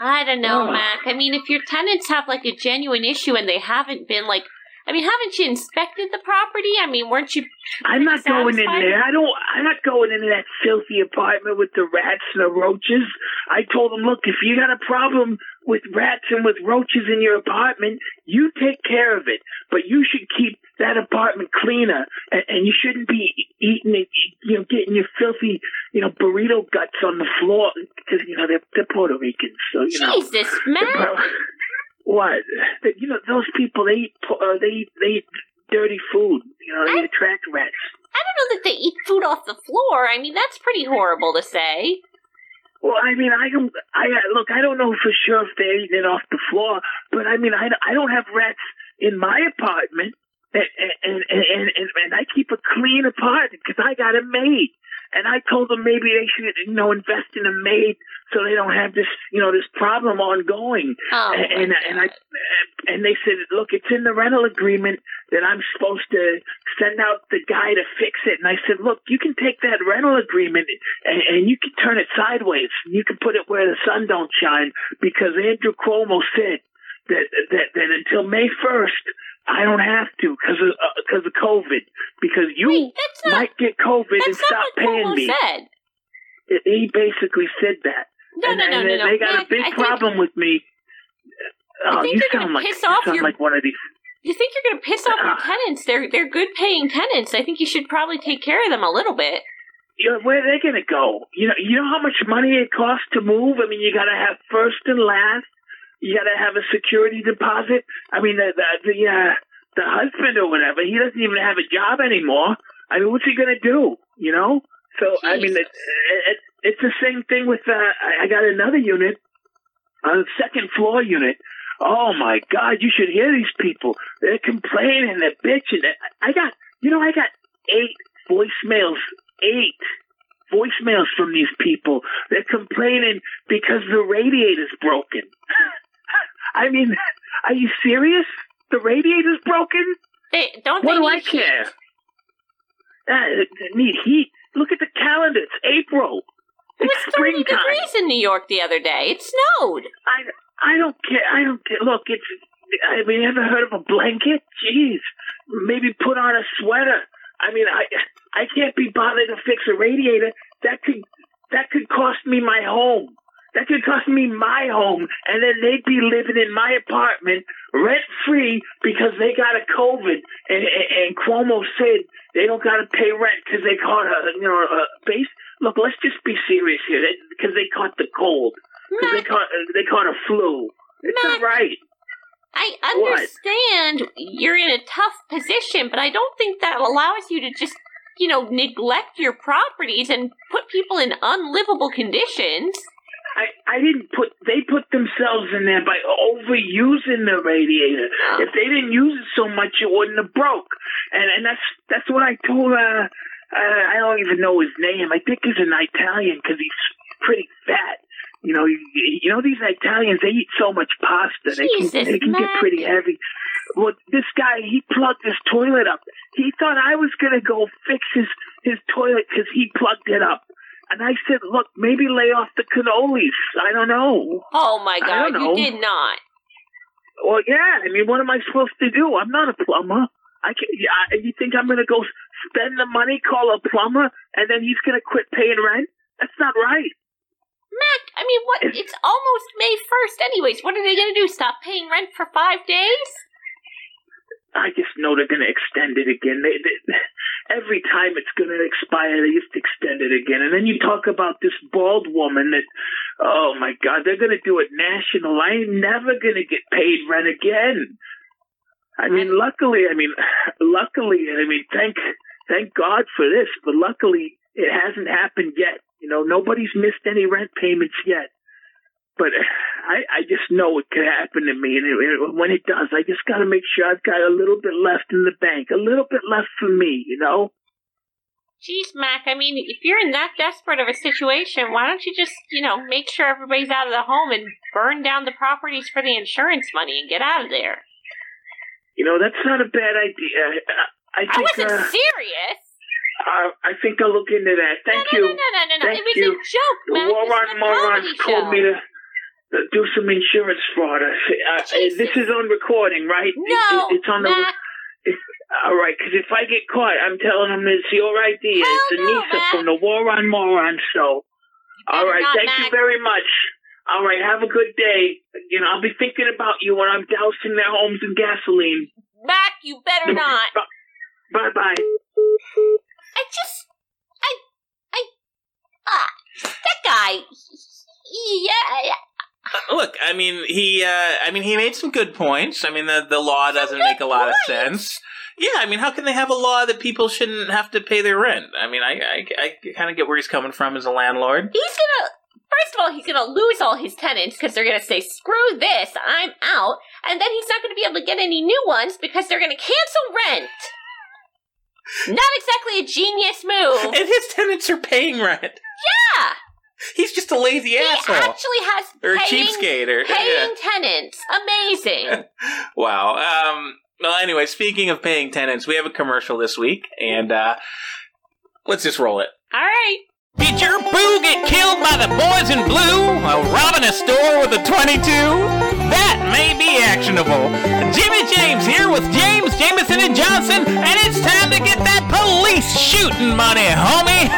I don't know. Mac. I mean, if your tenants have like a genuine issue and they haven't been like, I mean, haven't you inspected the property? I mean, weren't you? I'm not going in there. I don't. I'm not going into that filthy apartment with the rats and the roaches. I told them, look, if you got a problem with rats and with roaches in your apartment, you take care of it. But you should keep that apartment cleaner, and, and you shouldn't be eating it. You know, getting your filthy, you know, burrito guts on the floor because you know they're, they're Puerto Ricans. So you know. Jesus, Mac. What? You know, those people they eat uh, they eat they eat dirty food. You know, they attract rats. I don't know that they eat food off the floor. I mean, that's pretty horrible to say. Well, I mean, I don't. I uh, look. I don't know for sure if they're eating it off the floor, but I mean, I, I don't have rats in my apartment, and and and and, and, I keep a clean apartment because I got a maid. And I told them maybe they should, you know, invest in a maid so they don't have this, you know, this problem ongoing. Oh, and and, and I and they said, look, it's in the rental agreement that I'm supposed to send out the guy to fix it. And I said, look, you can take that rental agreement and, and you can turn it sideways. You can put it where the sun don't shine because Andrew Cuomo said that that, that until May first. I don't have to because of because of COVID. Because you Wait, not- might get COVID and stop paying Cuomo me. said. It- He basically said that. No, and, no, no, and no, no. They got Mac, a big think- problem with me. Oh, think you you're gonna sound like piss you off sound your- like one of these. You think you're going to piss off your Ah. tenants? They're they're good paying tenants. I think you should probably take care of them a little bit. You know, where are they going to go? You know, you know how much money it costs to move. I mean, you got to have first and last. You got to have a security deposit. I mean, the the the, uh, the husband or whatever, he doesn't even have a job anymore. I mean, what's he going to do? You know. So I mean, it, it, it's the same thing with. Uh, I I got another unit, a second floor unit. Oh my God! You should hear these people. They're complaining. They're bitching. I got, you know, I got eight voicemails. Eight voicemails from these people. They're complaining because the radiator's broken. I mean, are you serious? The radiator's broken? They, don't what they do I need care? Uh, need heat. Look at the calendar. It's April. It It's was 30 springtime. degrees in New York the other day. It snowed. I, I don't care. I don't care. Look, it's. I mean, ever heard of a blanket? Jeez, maybe put on a sweater. I mean, I I can't be bothered to fix a radiator. That could that could cost me my home. That could cost me my home, and then they'd be living in my apartment rent free because they got a COVID, and, and, and Cuomo said they don't got to pay rent because they caught a you know a base. Look, let's just be serious here, because they caught the cold, because they caught they caught a flu. It's not right. I What? understand you're in a tough position, but I don't think that allows you to just, you know, neglect your properties and put people in unlivable conditions. Didn't put they put themselves in there by overusing the radiator. If they didn't use it so much, it wouldn't have broke. And and that's that's what I told. Uh, uh, I don't even know his name. I think he's an Italian because he's pretty fat. You know, you, you know these Italians they eat so much pasta. they can they can get pretty heavy. Well, this guy he plugged his toilet up. He thought I was gonna go fix his his toilet because he plugged it up. And I said, look, maybe lay off the cannolis. I don't know. Oh my god, you did not. Well, yeah. I mean, what am I supposed to do? I'm not a plumber. I can. Yeah, you think I'm going to go spend the money, call a plumber, and then he's going to quit paying rent? That's not right. Mac, I mean, what? It's almost May 1st, anyways. What are they going to do? Stop paying rent for five days? I just know they're going to extend it again. They, they, every time it's going to expire, they just extend it again. And then you talk about this bald woman that, oh my God, they're going to do it national. I ain't never going to get paid rent again. I mean, luckily, I mean, luckily, I mean, thank, thank God for this, but luckily it hasn't happened yet. You know, nobody's missed any rent payments yet. But I, I just know it could happen to me, and it, it- when it does, I just got to make sure I've got a little bit left in the bank, a little bit left for me, you know. Jeez, Mac, I mean, if you're in that desperate of a situation, why don't you just, you know, make sure everybody's out of the home and burn down the properties for the insurance money and get out of there? You know that's not a bad idea. I, I I think. wasn't uh, serious. uh, I think I'll look into that. Thank no, you. no, no, no, no, no. Thank It was you. a joke, The Mac. war This a morons told me to do some insurance fraud. Uh, this is on recording, right? No, it- it's on the. It's, all right, because if I get caught, I'm telling them it's your idea. Hell it's no, Anissa Mac. from the War on Morons show. All right, not, thank you very much. All right, have a good day. You know, I'll be thinking about you when I'm dousing their homes in gasoline. Mac, you better not. Bye bye. I just, I, I, ah, that guy. Yeah, Uh, Look, I mean, he, uh, I mean, he made some good points. I mean, the the law doesn't make a lot of sense. Yeah, I mean, how can they have a law that people shouldn't have to pay their rent? I mean, I, I, I kind of get where he's coming from as a landlord. he's gonna. First of all, he's gonna lose all his tenants because they're gonna say, "Screw this, I'm out," and then he's not gonna be able to get any new ones because they're gonna cancel rent. Not exactly a genius move. And his tenants are paying rent. Yeah, He's just a lazy he asshole. actually has or a paying, cheapskate. Or, paying yeah. tenants. Amazing. Wow. Um, well, anyway, speaking of paying tenants, we have a commercial this week, and uh, let's just roll it. all right. Did your boo get killed by the boys in blue while robbing a store with a 22? That may be actionable. Jimmy James here with James, Jameson, and Johnson, and it's time to get that police shooting money, homie.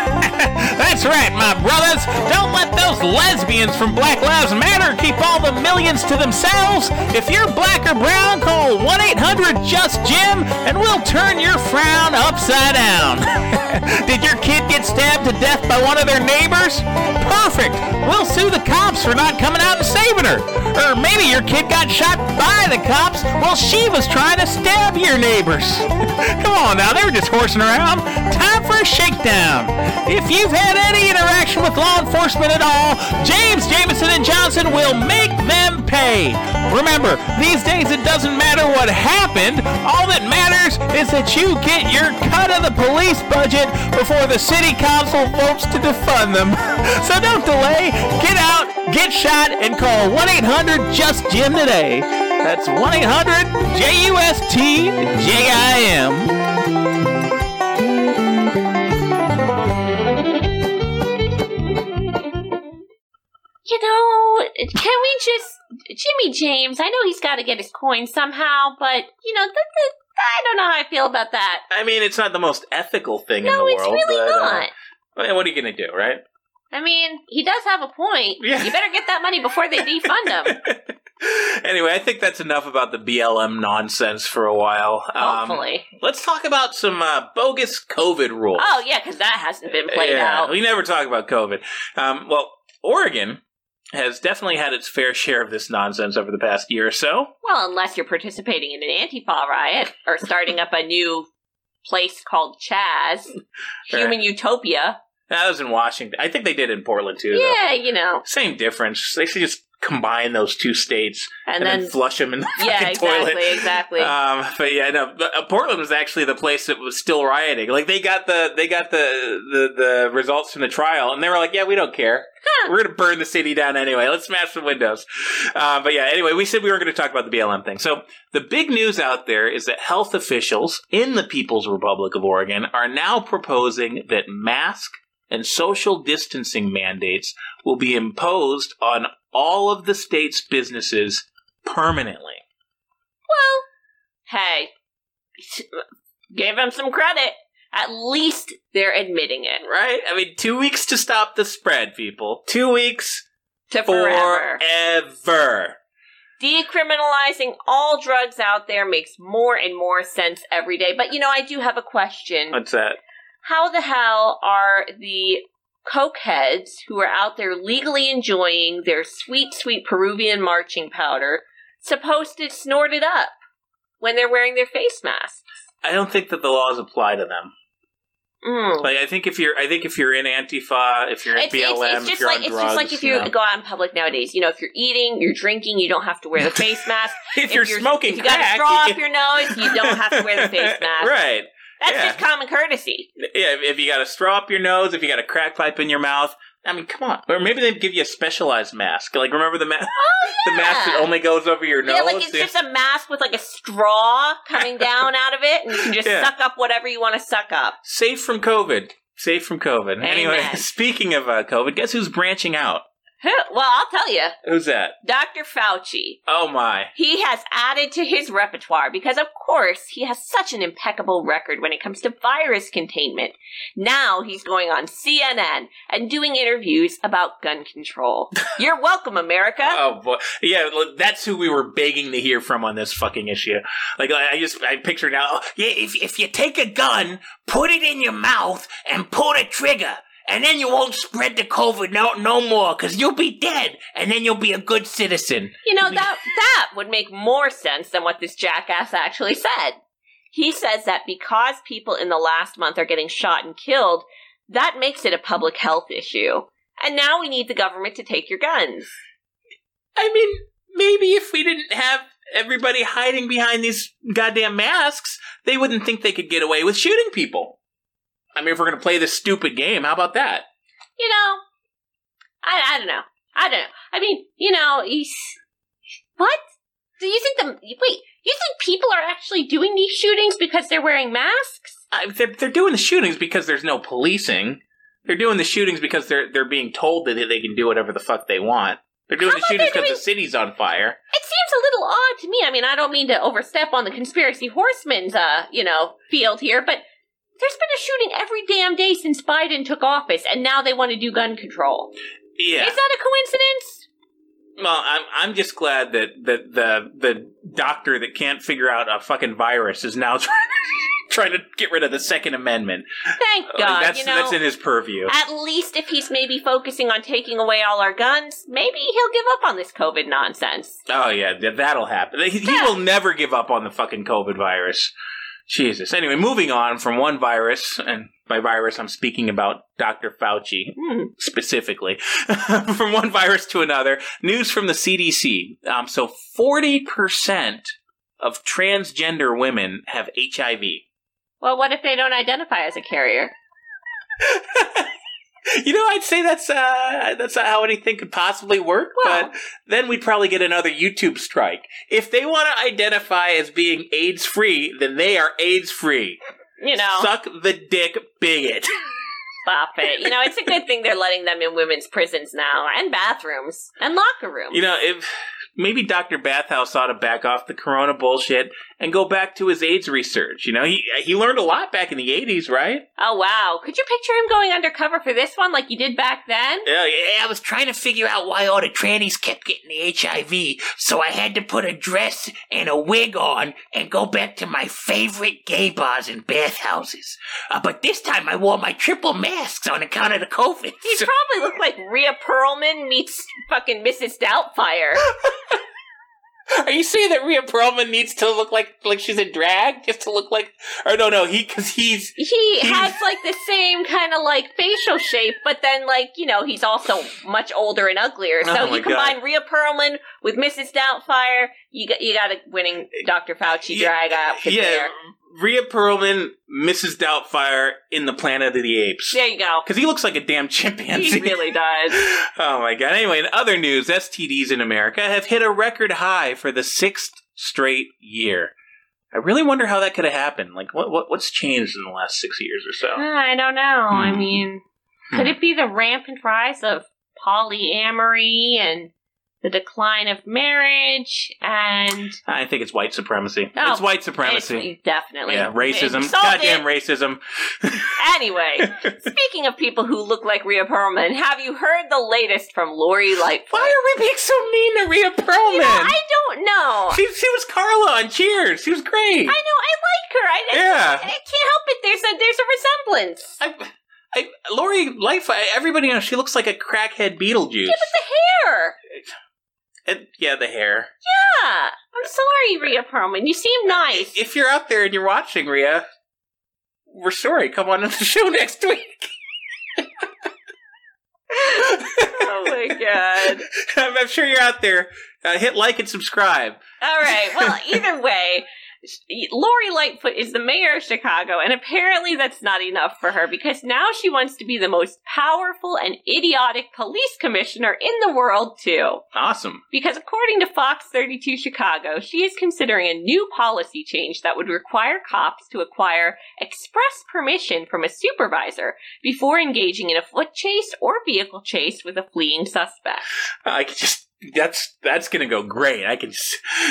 That's right, my brothers. Don't let those lesbians from Black Lives Matter keep all the millions to themselves. If you're black or brown, call 1 800 Just Jim, and we'll turn your frown upside down. Did your kid get stabbed to death by one of their neighbors? Perfect. We'll sue the cops for not coming out and saving her. Or maybe your kid got shot by the cops while she was trying to stab your neighbors. Come on now, they were just horsing around. Time for a shakedown. If you've had any interaction with law enforcement at all, James, Jameson, and Johnson will make them pay. Remember, these days it doesn't matter what happened. All that matters is that you get your cut of the police budget before the city council votes to defund them. So don't delay. Get out, get shot, and call 1 800 Just Jim today. That's 1 800 J U S T J I M. You know, can we just Jimmy James? I know he's got to get his coin somehow, but you know, th- th- I don't know how I feel about that. I mean, it's not the most ethical thing in No, the it's world. really but, uh, not. well, what are you going to do, right? I mean, he does have a point. Yeah. You better get that money before they defund him. Anyway, I think that's enough about the BLM nonsense for a while. Um, Hopefully. let's talk about some uh, bogus COVID rules. Oh yeah, because that hasn't been played yeah, out. We never talk about COVID. Um, well, Oregon has definitely had its fair share of this nonsense over the past year or so. Well, unless you're participating in an Antifa riot or starting up a new place called Chaz, Human Utopia. That was in Washington. I think they did in Portland too. though. Yeah, you know. Same difference. They should just combine those two states And and, then, then- flush them in the Yeah, exactly, toilet. exactly. Um, but yeah, no. but, uh, Portland was actually the place that was still rioting. Like they got the they got the the, the results from the trial, and they were like, "Yeah, we don't care. We're gonna burn the city down anyway. Let's smash the windows." Uh, but yeah, anyway, we said we weren't going to talk about the BLM thing. So the big news out there is that health officials in the People's Republic of Oregon are now proposing that mask and social distancing mandates will be imposed on all of the state's businesses permanently. Well, hey, give them some credit. At least they're admitting it. Right? I mean, two weeks to stop the spread, people. Two weeks To forever. forever. Decriminalizing all drugs out there makes more and more sense every day. But you know, I do have a question. What's that? How the hell are the cokeheads who are out there legally enjoying their sweet, sweet Peruvian marching powder supposed to snort it up when they're wearing their face masks? I don't think that the laws apply to them. Mm. Like I think if you're, I think if you're in Antifa, if you're in It's, it's, BLM, it's if just you're like on it's drugs, just like if you know. go out in public nowadays. You know, if you're eating, you're drinking, you don't have to wear the face mask. If you're smoking if you got a straw you up your nose, you don't have to wear the face mask. right. That's yeah. just common courtesy. Yeah, if, you got a straw up your nose, if you got a crack pipe in your mouth, I mean, come on. Or maybe they give you a specialized mask. Like, remember the mask? Oh, yeah. the mask that only goes over your nose. Yeah, like it's just a mask with like a straw coming down out of it, and you can just Yeah. suck up whatever you want to suck up. safe from COVID. Safe from COVID. Anyway, speaking of uh, COVID, guess who's branching out? Who? Well, I'll tell you, Who's that? Dr. Fauci. Oh my. He has added to his repertoire because, of course, he has such an impeccable record when it comes to virus containment. Now he's going on CNN and doing interviews about gun control. You're welcome, America. Oh boy, yeah, that's who we were begging to hear from on this fucking issue. Like, I just, I picture now. oh, Yeah, if, if you take a gun, put it in your mouth, and pull the trigger, and then you won't spread the COVID no, no more, because you'll be dead, and then you'll be a good citizen. You know, that that would make more sense than what this jackass actually said. He says that because people in the last month are getting shot and killed, that makes it a public health issue. And now we need the government to take your guns. I mean, maybe if we didn't have everybody hiding behind these goddamn masks, they wouldn't think they could get away with shooting people. I mean, if we're gonna play this stupid game, how about that? You know, I, I don't know. I don't know. I mean, you know, he's. What? Do you think the. Wait, you think people are actually doing these shootings because they're wearing masks? I, they're, they're doing the shootings because there's no policing. They're doing the shootings because they're they're being told that they can do whatever the fuck they want. They're doing How the shootings because the city's on fire. It seems a little odd to me. I mean, I don't mean to overstep on the conspiracy horseman's, uh, you know, field here, but there's been a shooting every damn day since Biden took office, and now they want to do gun control. Yeah. Is that a coincidence? Well, I'm I'm just glad that that the the doctor that can't figure out a fucking virus is now trying trying to get rid of the Second Amendment. Thank Like, God. that's you know, that's in his purview. at least if he's maybe focusing on taking away all our guns, maybe he'll give up on this COVID nonsense. Oh yeah, th- that'll happen. He, he will never give up on the fucking COVID virus. Jesus. Anyway, moving on from one virus, and by virus I'm speaking about Dr. Fauci specifically, from one virus to another. News from the CDC. Um, so 40% of transgender women have HIV. Well, what if they don't identify as a carrier? You know, I'd say that's uh, that's not how anything could possibly work. but then we'd probably get another YouTube strike. If they want to identify as being AIDS free, then they are AIDS free. You know, Suck the dick, bigot. stop it. You know, it's a good thing they're letting them in women's prisons now, and bathrooms, and locker rooms. You know, if maybe Dr. Bathhouse ought to back off the corona bullshit and go back to his AIDS research. You know, he he learned a lot back in the 80s, right? Oh wow! Could you picture him going undercover for this one, like you did back then? Yeah, Yeah, I was trying to figure out why all the trannies kept getting the HIV, so I had to put a dress and a wig on and go back to my favorite gay bars and bathhouses. Uh, but this time I wore my triple masks on account of the COVID. He So- probably looked like Rhea Perlman meets fucking Mrs. Doubtfire. Are you saying that Rhea Perlman needs to look like like she's in drag just to look like? Or no, no, he because he's He has like the same kind of like facial shape, but then like you know he's also much older and uglier. So Oh you combine Rhea Perlman with Mrs. Doubtfire, you got you got a winning Dr. Fauci drag outfit yeah, there. Rhea Perlman, Mrs. Doubtfire in the Planet of the Apes. There you go. Because he looks like a damn chimpanzee. He really does. oh my god. Anyway, in other news, STDs in America have hit a record high for the sixth straight year. I really wonder how that could have happened. Like, what, what what's changed in the last six years or so? I don't know. I Hmm. mean, could it be the rampant rise of polyamory and the decline of marriage and I think it's white supremacy. Oh, it's white supremacy. it's definitely yeah, racism. Goddamn racism. Anyway, speaking of people who look like Rhea Perlman, have you heard the latest from Lori Lightfoot? Why are we being so mean to Rhea Perlman? You know, I don't know. She, she was Carla on Cheers. She was great. I know. I like her. I, I- Yeah. I, can't help it. There's a there's a resemblance. I, I, Lori Lightfoot, everybody knows she looks like a crackhead Beetlejuice. Yeah, but the hair. And- yeah, the hair. Yeah. I'm sorry, Rhea Perlman. You seem nice. If you're out there and you're watching, Rhea, we're sorry. Come on to the show next week. oh my god. I'm, I'm sure you're out there. Uh, hit like and subscribe. All right. Well, either way, Lori Lightfoot is the mayor of Chicago, and apparently that's not enough for her because now she wants to be the most powerful and idiotic police commissioner in the world, too. Awesome. Because according to Fox 32 Chicago, she is considering a new policy change that would require cops to acquire express permission from a supervisor before engaging in a foot chase or vehicle chase with a fleeing suspect. I could just that's that's gonna go great. I can,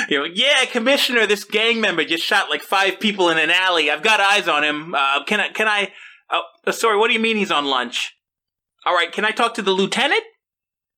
you know, yeah, commissioner, this gang member just shot like five people in an alley. I've got eyes on him. Uh, can I? Can I? Oh, sorry. What do you mean he's on lunch? All right. Can I talk to the lieutenant?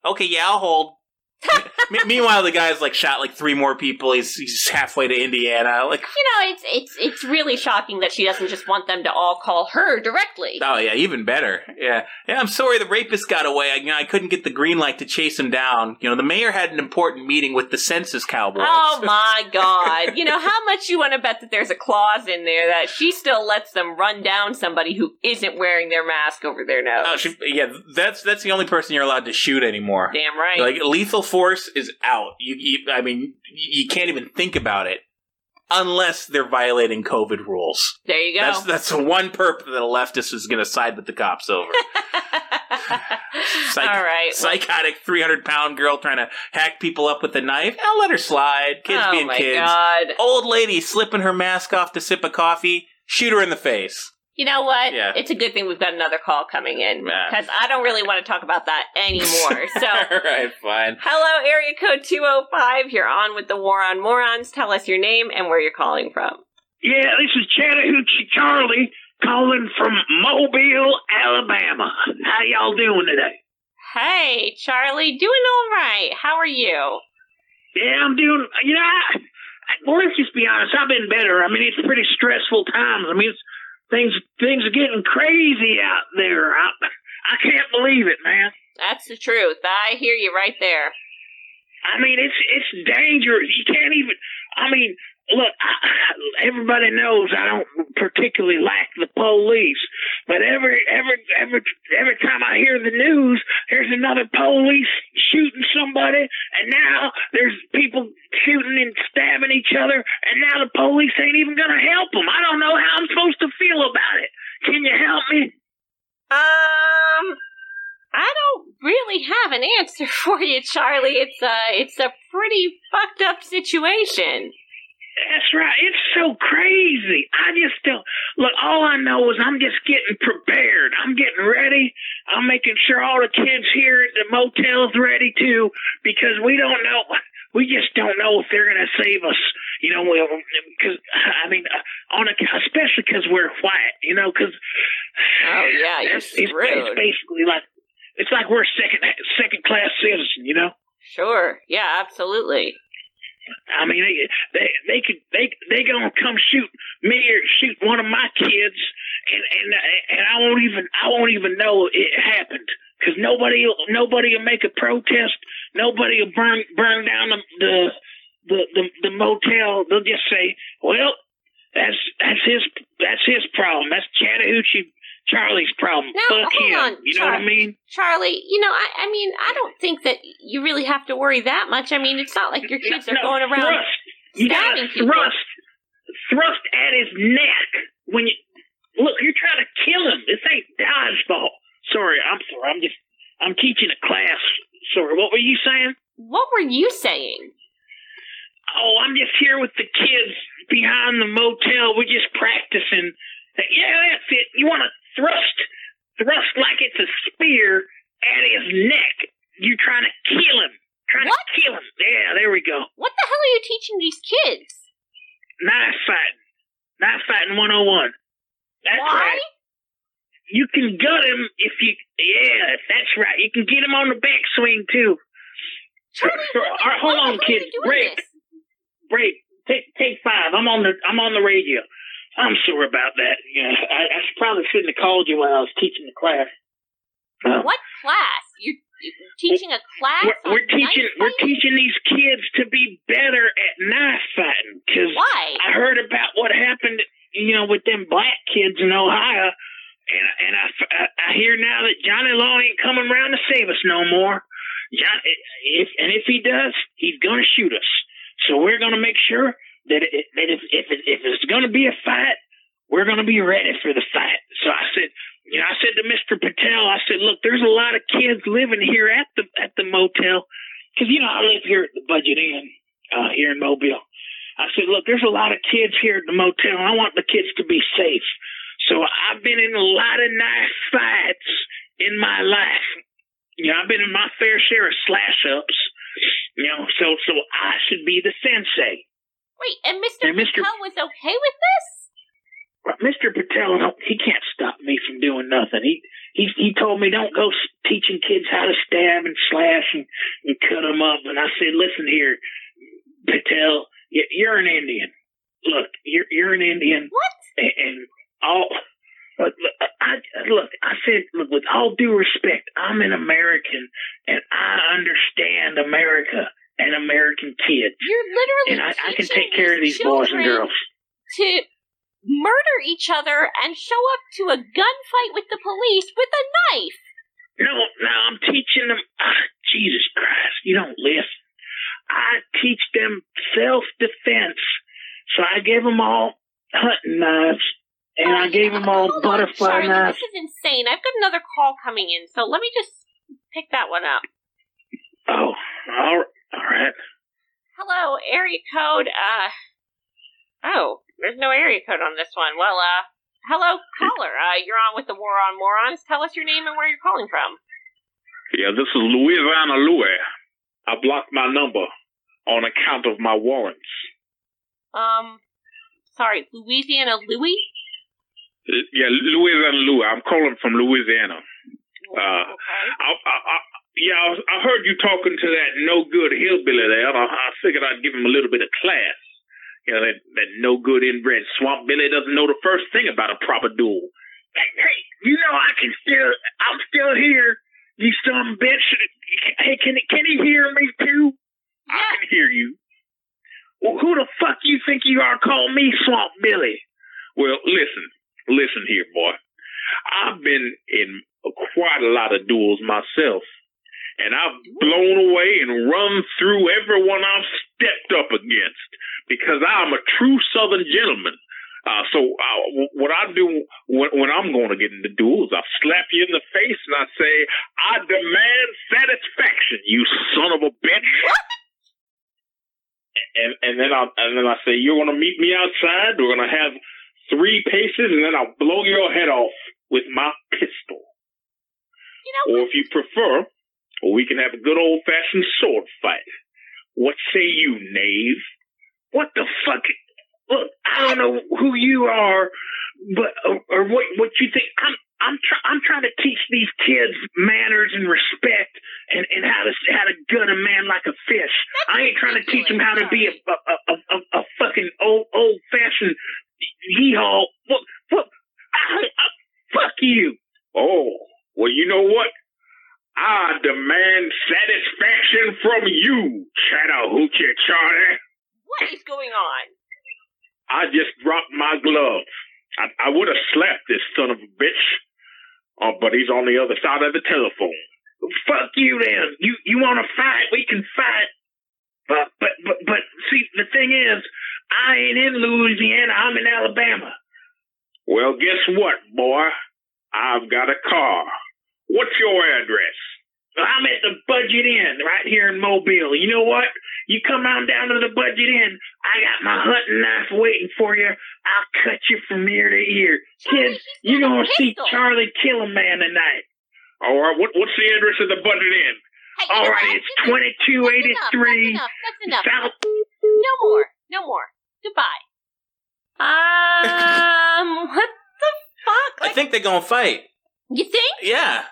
Okay, yeah, I'll hold. Me- meanwhile, the guy's like shot like three more people. He's he's halfway to Indiana. Like, You know, it's it's it's really shocking that she doesn't just want them to all call her directly. oh yeah, even better. Yeah, yeah. I'm sorry, the rapist got away. I, you know, I couldn't get the green light to chase him down. You know, the mayor had an important meeting with the census cowboys. Oh my god. You know, how much you want to bet that there's a clause in there that she still lets them run down somebody who isn't wearing their mask over their nose? Oh, she, yeah, that's that's the only person you're allowed to shoot anymore. Damn right. Like lethal force is out. You, you I mean, you can't even think about it unless they're violating COVID rules. there you go. That's that's the one perp that a leftist is going to side with the cops over. Psych- all right. Psychotic 300 pound girl trying to hack people up with a knife. I'll let her slide. Kids oh being kids. god. Old lady slipping her mask off to sip a coffee. Shoot her in the face. You know what? Yeah. It's a good thing we've got another call coming in because I don't really want to talk about that anymore. So, All right, fine. hello, area code 205. You're on with the War on Morons. Tell us your name and where you're calling from. Yeah, this is Chattahoochee Charlie calling from Mobile, Alabama. How y'all doing today? Hey, Charlie, doing all right. How are you? Yeah, I'm doing. You know, I, I, well, let's just be honest. I've been better. I mean, it's pretty stressful times. I mean, it's, things things are getting crazy out there. I, I can't believe it, man. That's the truth. I hear you right there. I mean, it's it's dangerous. You can't even. I mean, look, I, everybody knows I don't particularly like the police, but every every every every time I hear the news, there's another police shooting somebody, and now there's people shooting and stabbing each other, and now the police ain't even gonna help them. I don't know how I'm supposed to feel about it. Can you help me? Um, I don't really have an answer for you, Charlie. It's a, it's a pretty fucked up situation. That's right. It's so crazy. I just don't look. All I know is I'm just getting prepared. I'm getting ready. I'm making sure all the kids here at the motel's ready too, because we don't know. We just don't know if they're gonna save us. You know, we because I mean, uh, on a especially because we're white. You know, because Oh yeah, you're it's, it's, it's basically like it's like we're second second class citizen. You know. Sure. Yeah, absolutely. I mean, they they they could they they gonna come shoot me or shoot one of my kids, and and and I won't even I won't even know it happened because nobody nobody will make a protest. Nobody will burn burn down the the the the, the motel. They'll just say, well, that's that's his that's his problem. That's Chattahoochee Charlie's problem. Now, Fuck hold him. on, you know what I mean? Charlie, you know, I, I mean, I don't think that you really have to worry that much. I mean, it's not like your kids are No, going around thrust. You stabbing gotta people. thrust, thrust at his neck when you look. You're trying to kill him. This ain't dodgeball. Sorry, I'm sorry. I'm just I'm teaching a class. Sorry, what were you saying? What were you saying? Oh, I'm just here with the kids behind the motel. We're just practicing. Yeah, that's it. You want to thrust, thrust like it's a spear at his neck. You're trying to kill him. Trying What? to kill him. Yeah, there we go. What the hell are you teaching these kids? Knife fighting. Knife fighting 101. That's Why? right. You can gut him if you. Yeah, that's right. You can get him on the backswing too. Charlie, Sure, all right, hold on, kids. Break. this? Break. Take take five. I'm on the I'm on the radio. I'm sorry about that. Yeah, I, I probably shouldn't have called you while I was teaching the class. Uh, What class? You're, you're teaching a class? we're, we're teaching we're teaching these kids to be better at knife fighting because Why? I heard about what happened you know, with them black kids in Ohio. And, and I, I, I hear now that Johnny Law ain't coming around to save us no more. John, if, and if he does, he's going to shoot us. So we're going to make sure that, it, that if, if, it, if it's going to be a fight, we're going to be ready for the fight. So I said, you know, I said to Mr. Patel, I said, look, there's a lot of kids living here at the at the motel, because you know I live here at the Budget Inn uh, here in Mobile. I said, look, there's a lot of kids here at the motel. I want the kids to be safe. So I've been in a lot of knife fights in my life. You know, I've been in my fair share of slash ups. You know, so so I should be the sensei. Wait, and Mr. And Mr. Patel was okay with this? Mr. Patel, he can't stop me from doing nothing. He he he told me don't go teaching kids how to stab and slash and, and cut them up. And I said, listen here, Patel, you're an Indian. Look, you're you're an Indian. What? And, and all. Look, look, I, look, I said, look, with all due respect, I'm an American and I understand America and American kid. You're literally And I, I can take care of these boys and girls. to murder each other and show up to a gunfight with the police with a knife. No, no, I'm teaching them. Ah, Jesus Christ, you don't listen. I teach them self defense. So I gave them all hunting knives, and I gave them all Hold on, butterfly Charlie, knives. This is insane. I've got another call coming in, so let me just pick that one up. Oh, all, all right. Hello, area code. Uh, oh, there's no area code on this one. Well, uh, hello, caller. Uh, you're on with the War on Morons. Tell us your name and where you're calling from. Yeah, this is Louisiana Louis. I blocked my number on account of my warrants. Um, sorry, Louisiana Louis. L- Yeah, Louisiana Louis. I'm calling from Louisiana. Uh, Okay. I, I, yeah, I, was- I heard you talking to that no good hillbilly there. I, I figured I'd give him a little bit of class. You know, that, that no good inbred swamp Billy doesn't know the first thing about a proper duel. Hey, you know I can still. I'm still here. You some bitch. Hey, can can he hear me too? I can hear you. Well, who the fuck you think you are? Call me Swamp Billy. Well, listen, listen here, boy. I've been in quite a lot of duels myself, and I've blown away and run through everyone I've stepped up against because I'm a true Southern gentleman. Uh, so w- what I do when, when I'm going to get into duels, I slap you in the face and I say, "I demand satisfaction, you son of a bitch." And and then I and then I say, "You're going to meet me outside. We're going to have three paces, and then I'll blow your head off with my pistol. You know, Or if you prefer, we can have a good old fashioned sword fight. What say you, knave? What the fuck? Look, I don't know who you are, but or, or what what you think. I'm I'm try, I'm trying to teach these kids manners and respect and, and how to how to gun a man like a fish. I ain't trying to teach them how to be a a, a, a, a fucking old old fashioned yeehaw. What what? I, I, fuck you. Oh, well, you know what? I demand satisfaction from you, Chattahoochee Charlie. what is going on? I just dropped my glove. I, I would have slapped this son of a bitch, uh, but he's on the other side of the telephone. Fuck you then. You you want to fight? We can fight. But but but but see the thing is, I ain't in Louisiana. I'm in Alabama. Well, guess what, boy? I've got a car. What's your address? I'm at the Budget Inn right here in Mobile. You know what? You come on down to the Budget Inn. I got my hunting knife waiting for you. I'll cut you from ear to ear. Charlie, Kids, you're gonna see. Charlie kill a man tonight. All right, what, what's the address of the Budget Inn? Hey, you All know right, what? it's This is- twenty two that's enough, That's enough. That's enough. South. No more. No more. Goodbye. Um, what the fuck? I think they're gonna fight. you think? Yeah.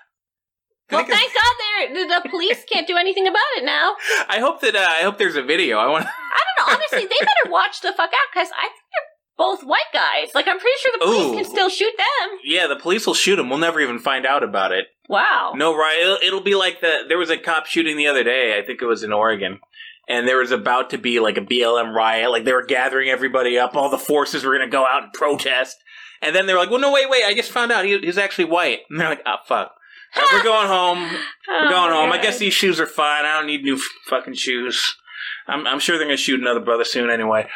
Well, thank God they're, the, the police can't do anything about it now. I hope that uh, I hope there's a video. I want. I don't know. Honestly, they better watch the fuck out because I think they're both white guys. Like, I'm pretty sure the police Ooh. can still shoot them. Yeah, the police will shoot them. We'll never even find out about it. Wow. No, right? It'll, it'll be like the there was a cop shooting the other day. I think it was in Oregon, and there was about to be like a BLM riot. Like they were gathering everybody up. All the forces were going to go out and protest. And then they were like, "Well, no, wait, wait! I just found out he, he's actually white." And they're like, "Oh, fuck." We're going home. We're Oh, going home. I guess these shoes are fine. I don't need new f- fucking shoes. I'm, I'm sure they're going to shoot another brother soon anyway.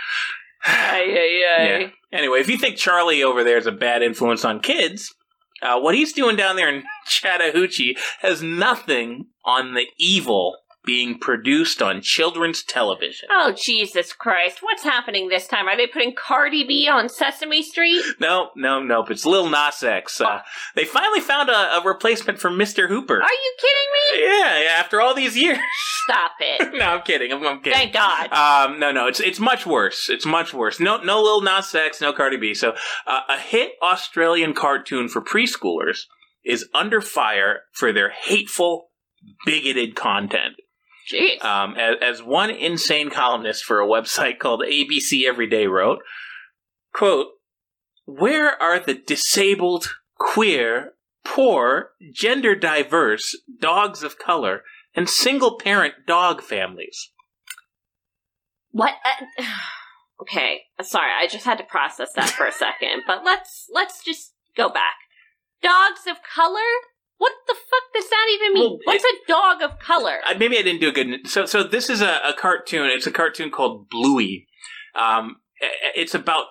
Ay, ay, ay. Yeah. Anyway, if you think Charlie over there is a bad influence on kids, uh, what he's doing down there in Chattahoochee has nothing on the evil being produced on children's television. Oh, Jesus Christ. What's happening this time? Are they putting Cardi B on Sesame Street? No, no, nope. It's Lil Nas X. Uh, they finally found a, a replacement for Mr. Hooper. Are you kidding me? Yeah, yeah, after all these years. Stop it. no, I'm kidding. I'm, I'm kidding. Thank God. Um, no, no, it's it's much worse. It's much worse. No, no Lil Nas X, no Cardi B. So, uh, a hit Australian cartoon for preschoolers is under fire for their hateful, bigoted content. Jeez. Um, as, as one insane columnist for a website called ABC Everyday wrote, quote, where are the disabled, queer, poor, gender diverse dogs of color and single parent dog families? What? Uh, okay, sorry. I just had to process that for a second. But let's let's just go back. Dogs of color? What the fuck does that even mean? Well, What's a dog of color? Uh, maybe I didn't do a good. So, so this is a, a cartoon. It's a cartoon called Bluey. Um, it's about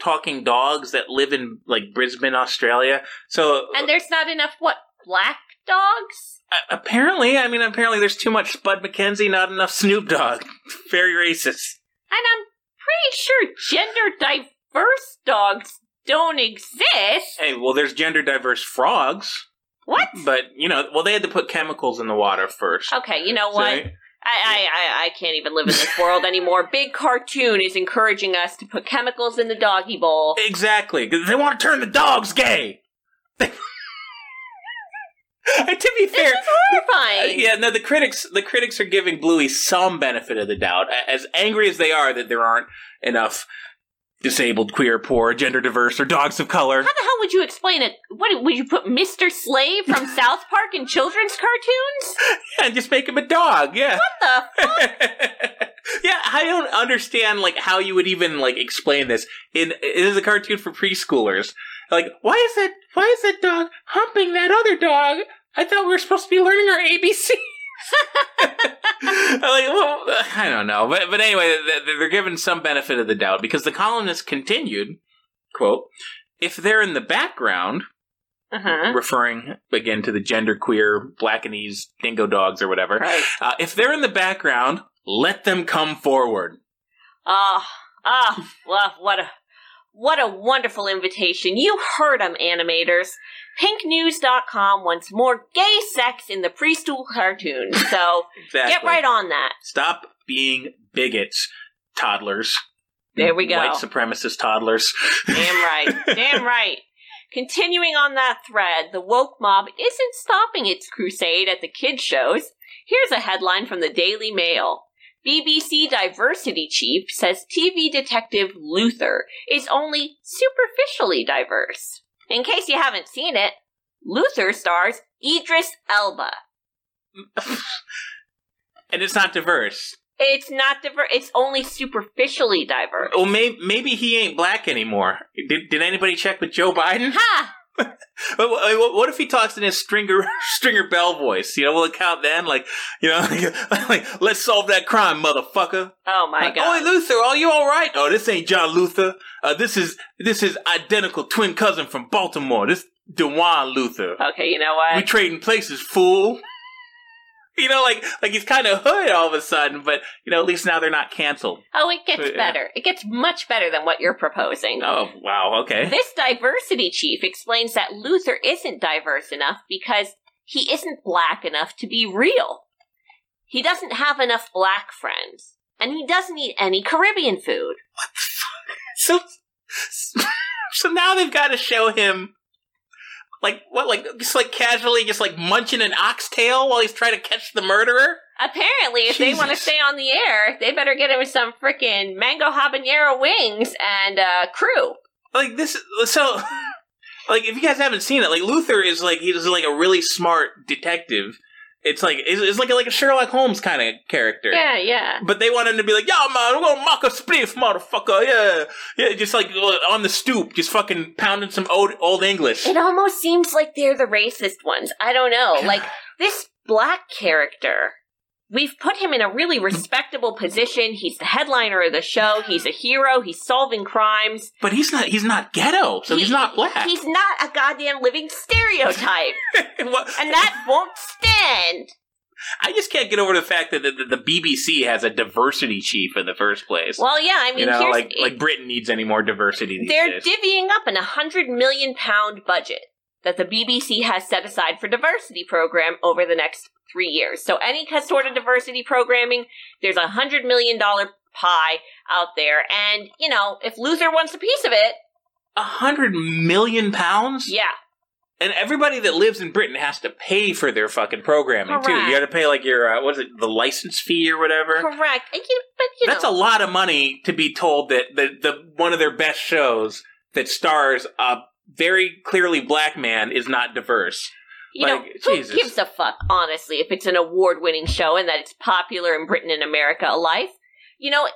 talking dogs that live in like Brisbane, Australia. So And there's not enough what black dogs? uh, apparently, I mean, apparently, there's too much Spud MacKenzie, not enough Snoop Dogg. Very racist. And I'm pretty sure gender diverse dogs don't exist. Hey, well, there's gender diverse frogs, What? but you know, well, they had to put chemicals in the water first. Okay, you know what? I, I, I can't even live in this world anymore. Big Cartoon is encouraging us to put chemicals in the doggy bowl. Exactly. They want to turn the dogs gay. To be fair, This is horrifying. Uh, yeah, no, the critics the critics are giving Bluey some benefit of the doubt. As angry as they are that there aren't enough disabled, queer, poor, gender diverse, or dogs of color. How the hell would you explain it? What would you put Mr. Slave from South Park in children's cartoons? And just make him a dog, yeah. What the fuck? yeah, I don't understand like how you would even like explain this. In it is a cartoon for preschoolers. Like, why is that why is that dog humping that other dog? I thought we were supposed to be learning our ABC. Like, well, I don't know, but but anyway, th- th- they're given some benefit of the doubt because the columnist continued, quote, if they're in the background, Uh-huh. referring again to the genderqueer blackanese dingo dogs or whatever, Right. uh, if they're in the background, let them come forward. Ah, ah, well, what a what a wonderful invitation. You heard 'em, animators. PinkNews.com wants more gay sex in the preschool cartoons, so Exactly. get right on that. Stop being bigots, toddlers. There we go. White supremacist toddlers. Damn right. Damn right. Continuing on that thread, the woke mob isn't stopping its crusade at the kids' shows. Here's a headline from the Daily Mail. BBC diversity chief says TV detective Luther is only superficially diverse. In case you haven't seen it, Luther stars Idris Elba. and it's not diverse. It's not diverse, it's only superficially diverse. Well, maybe, maybe he ain't black anymore. Did, did anybody check with Joe Biden? Ha! But what if he talks in his Stringer Stringer Bell voice? You know, will it count then? Like, you know, like, like, let's solve that crime, motherfucker. Oh my Like, god. Oh, Luther, are you all right? Oh, this ain't John Luther. Uh, this is this is identical twin cousin from Baltimore. This Dewan Luther. Okay, you know what? We trading places, fool. You know, like like he's kind of hood all of a sudden, but you know, at least now they're not canceled. Oh, it gets Yeah. better. It gets much better than what you're proposing. Oh, wow, okay. This diversity chief explains that Luther isn't diverse enough because he isn't black enough to be real. He doesn't have enough black friends, and he doesn't eat any Caribbean food. What the fuck? So so now they've got to show him like what like just like casually just like munching an oxtail while he's trying to catch the murderer. Apparently, if they want to stay on the air, they better get him some freaking mango habanero wings and uh, crew. Like this so like if you guys haven't seen it, like Luther is like he's like a really smart detective It's like it's, it's like a, like a Sherlock Holmes kind of character. Yeah, yeah. But they want him to be like, "Yeah, man, we're gonna mock a spliff, motherfucker." Yeah, yeah, just like uh, on the stoop, just fucking pounding some old old English. It almost seems like they're the racist ones. I don't know. Like this black character, we've put him in a really respectable position. He's the headliner of the show. He's a hero. He's solving crimes. But he's not. He's not ghetto, so he's not black. He's not a goddamn living stereotype. And that won't stand. I just can't get over the fact that the, the, the BBC has a diversity chief in the first place. Well, yeah, I mean, you know, here's like like Britain needs any more diversity they're days. divvying up an 100 million pound budget that the BBC has set aside for diversity program over the next three years. So any sort of diversity programming, there's a hundred million dollar pie out there, and you know if Luther wants a piece of it, A hundred million pounds? yeah, And everybody that lives in Britain has to pay for their fucking programming too. You got to pay like your uh, what is it, the license fee or whatever. correct. And you, but you That's know, a lot of money to be told that the the one of their best shows that stars a very clearly black man is not diverse. you know like, who Jesus. gives a fuck honestly if it's an award winning show and that it's popular in Britain and America alike. You know,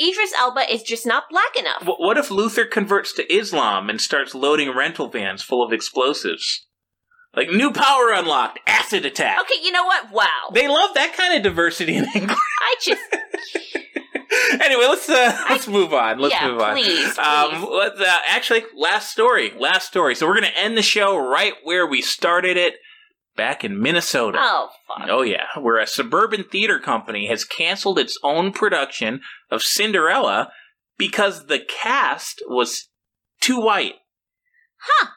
Idris Elba is just not black enough. Wh- What if Luther converts to Islam and starts loading rental vans full of explosives? Like new power unlocked, acid attack. Okay, you know what? Wow. They love that kind of diversity in England. I just anyway, let's uh, let's move on. Let's Yeah, move on. please, Um, let's, uh, actually, last story. Last story. So we're gonna end the show right where we started it, back in Minnesota. oh fuck. Oh yeah, where a suburban theater company has canceled its own production of Cinderella because the cast was too white. Huh.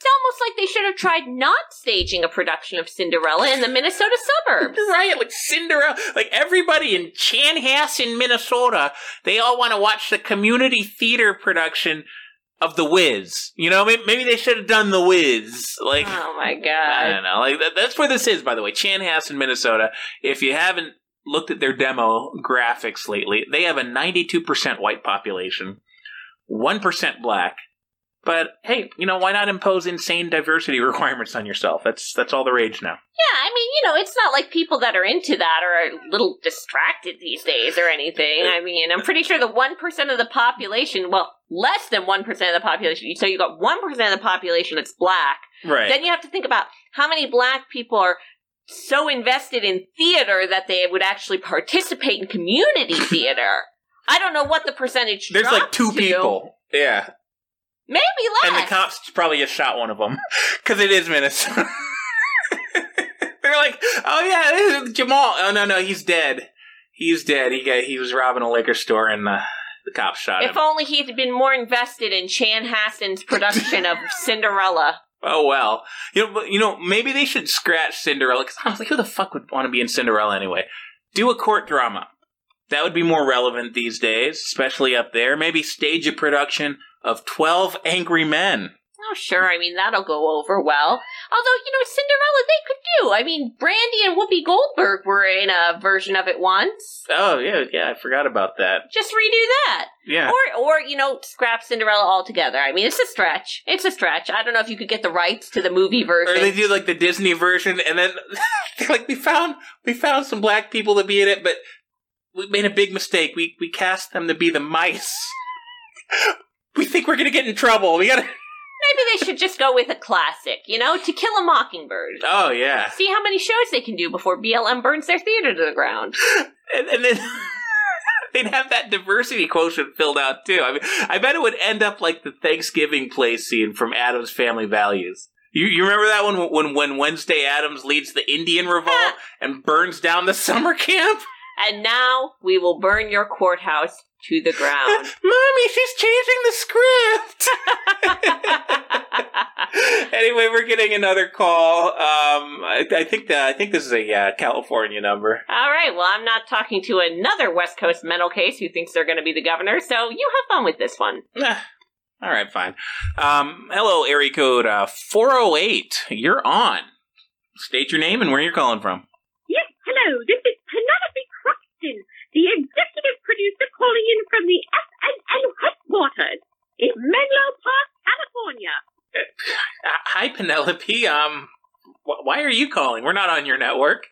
It's almost like they should have tried not staging a production of Cinderella in the Minnesota suburbs. Right, like Cinderella, like everybody in Chanhassen, Minnesota, they all want to watch the community theater production of The Wiz. You know, maybe, maybe they should have done The Wiz. Like, Oh my god, I don't know. Like that, that's where this is, by the way. Chanhassen, Minnesota. If you haven't looked at their demo graphics lately, they have a 92% white population, 1% black. But hey, you know why not impose insane diversity requirements on yourself? That's that's all the rage now. Yeah, I mean, you know, it's not like people that are into that are a little distracted these days or anything. I mean, I'm pretty sure the 1% of the population, well, less than 1% of the population, so you got 1% of the population that's black. Right. Then you have to think about how many black people are so invested in theater that they would actually participate in community theater. I don't know what the percentage There's like two to. people. Yeah. Maybe less. And the cops probably just shot one of them because it is Minnesota. They're like, oh yeah, this is Jamal. Oh no, no, he's dead. He's dead. He got he was robbing a liquor store and the the cops shot him. If only he had been more invested in Chanhassen's production of Cinderella. Oh well, you know, you know, maybe they should scratch Cinderella because I was like, who the fuck would want to be in Cinderella anyway? Do a court drama. That would be more relevant these days, especially up there. Maybe stage a production of Twelve Angry Men. Oh, sure. I mean, that'll go over well. Although, you know, Cinderella they could do. I mean, Brandy and Whoopi Goldberg were in a version of it once. Oh yeah, yeah, I forgot about that. Just redo that. Yeah. Or, or you know, scrap Cinderella altogether. I mean, it's a stretch. It's a stretch. I don't know if you could get the rights to the movie version. Or they do like the Disney version, and then like, we found we found some black people to be in it, but we made a big mistake. We we cast them to be the mice. we think we're gonna get in trouble. We gotta. Maybe they should just go with a classic, you know, To Kill a Mockingbird. Oh yeah, See how many shows they can do before BLM burns their theater to the ground. and, and then. They'd have that diversity quotient filled out too. I mean, I bet it would end up like the Thanksgiving play scene from Addams Family Values. You, you remember that one when when Wednesday Addams leads the Indian revolt and burns down the summer camp? And now we will burn your courthouse to the ground. Mommy, she's changing the script. anyway, we're getting another call. Um, I, I think that I think this is a uh, California number. All right, well, I'm not talking to another West Coast mental case who thinks they're going to be the governor, so you have fun with this one. All right, fine. Um, hello, area code uh, four zero eight. You're on. State your name and where you're calling from. Yes, hello. This is Penelope Croxton, the executive producer calling in from the FNN headquarters in Menlo Park, California. Uh, hi, Penelope. Um, wh- Why are you calling? We're not on your network.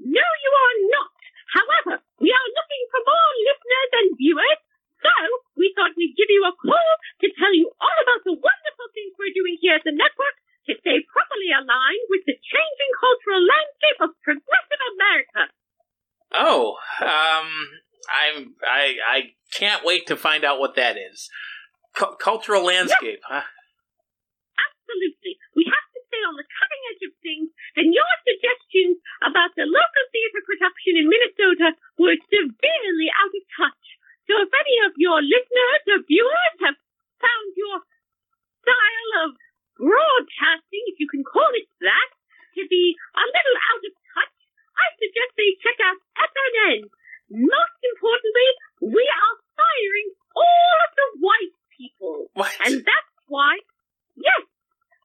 No, you are not. However, we are looking for more listeners and viewers, so we thought we'd give you a call to tell you all about the wonderful things we're doing here at the network to stay properly aligned with the changing cultural landscape of progressive America. Oh, um, I'm I I can't wait to find out what that is. Cu- cultural landscape, huh? Absolutely. We have to stay on the cutting edge of things, and your suggestions about the local theater production in Minnesota were severely out of touch. So if any of your listeners or viewers have found your style of broadcasting, if you can call it that, to be a little out of touch, I suggest they check out FNN. Most importantly, we are firing all of the white people. What? And that's why, yes,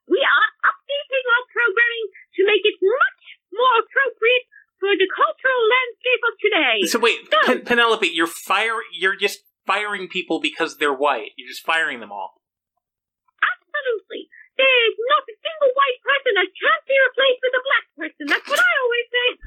we are updating our programming to make it much more appropriate for the cultural landscape of today. So wait, Pen- Penelope, you're fire you're just firing people because they're white. You're just firing them all. Absolutely. There's not a single white person that can't be replaced with a black person. That's what I always say.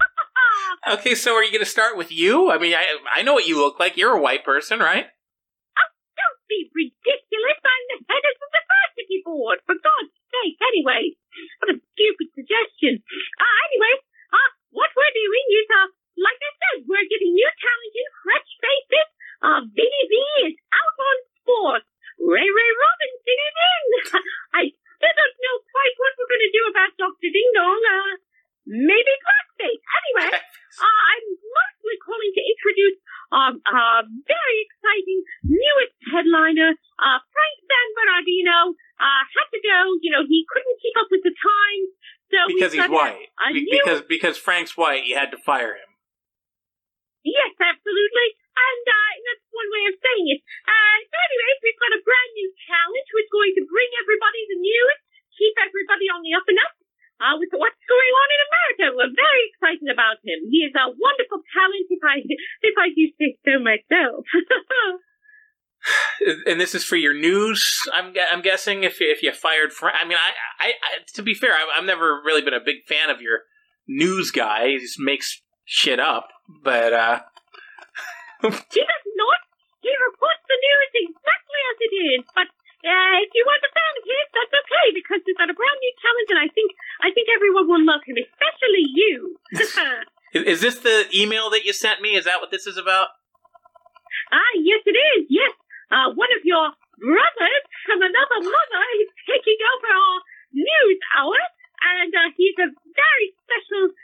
Okay, so are you going to start with you? I mean, I I know what you look like. You're a white person, right? Don't be ridiculous. I'm the head of the diversity board. For God's sake, anyway. What a stupid suggestion. Uh, anyway, uh, what we're doing is, uh, like I said, we're getting new talent in fresh faces. Uh, Vinny V is out on sports. Ray Ray Robinson is in. I still don't know quite what we're going to do about Dr. Ding Dong. Uh, maybe blackface. Anyway, uh, I'm mostly calling to introduce um, a very exciting newest headliner, uh, Frank San Bernardino. Uh, had to go. You know, he couldn't keep up with the times. So Because we've he's got a- white. A, Be- new because Frank's white, you had to fire him. Yes, absolutely. And uh, that's one way of saying it. Uh, so anyway, we've got a brand new talent who's going to bring everybody the news, keep everybody on the up and up uh, with what's going on in America. We're very excited about him. He is a wonderful talent, if I if I do say so myself. And this is for your news. I'm I'm guessing if if you fired Frank. I mean, I, I, I to be fair, I've, I've never really been a big fan of your news guy. He just makes shit up. But uh, he does not. He reports the news exactly as it is. But uh, if you a fan of his, that's okay because we've got a brand new talent, and I think I think everyone will love him, especially you. is, is this the email that you sent me? Is that what this is about? Ah, yes, it is. Yes, uh, one of your brothers from another mother is taking over our news hour, and uh, he's a very special,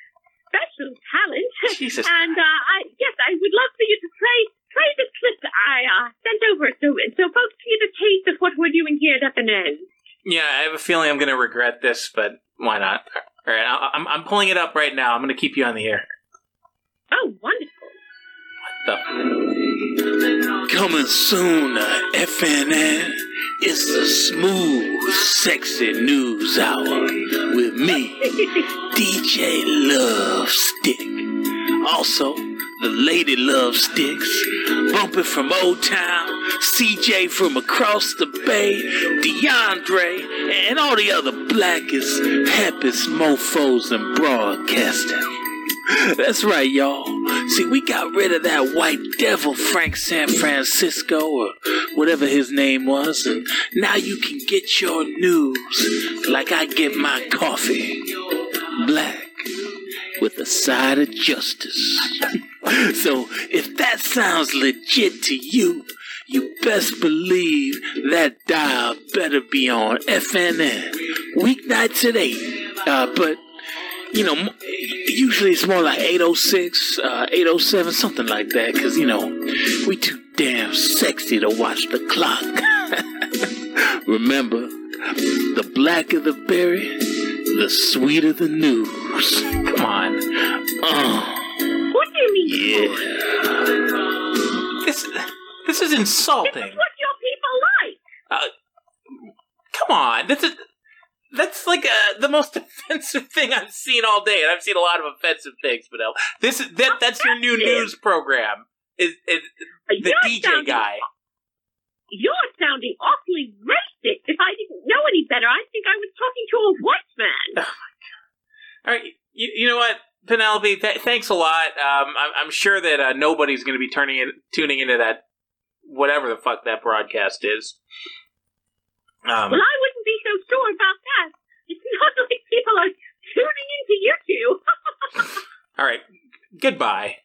special talent. Jesus. And uh, I, yes, I would love for you to play play the clip I uh, sent over, so so folks get a taste of what we're doing here at FNN. Yeah, I have a feeling I'm going to regret this, but why not? All right, I- I'm I'm pulling it up right now. I'm going to keep you on the air. Oh, wonderful! The Coming soon uh, to FNN. It's the smooth, sexy news hour with me, DJ Love Stick. Also, the Lady Love Sticks, bumping from Old Town, CJ from across the bay, DeAndre, and all the other blackest, peppest mofos in broadcasting. That's right, y'all. See, we got rid of that white devil Frank San Francisco or whatever his name was, and now you can get your news like I get my coffee. Black with a side of justice. so if that sounds legit to you, you best believe that dial better be on FNN weeknights at 8. Uh, but you know, usually it's more like 806, uh, 807, something like that, because, you know, we too damn sexy to watch the clock. Remember, the blacker the berry, the sweeter the news. Come on. Uh, What do you mean? yeah. this this is insulting. This is What your people like? Uh, come on, that's a, that's like uh the most offensive thing I've seen all day, and I've seen a lot of offensive things. But this is that that's your new news program. Is, is the You're DJ sounding- guy? You're sounding awfully racist. If I didn't know any better, I'd think I was talking to a white man. Oh All right, you, you know what, Penelope? Th- thanks a lot. Um, I'm, I'm sure that uh, nobody's going to be turning in, tuning into that, whatever the fuck that broadcast is. Um, well, I wouldn't be so sure about that. It's not like people are tuning into you two. all right, goodbye.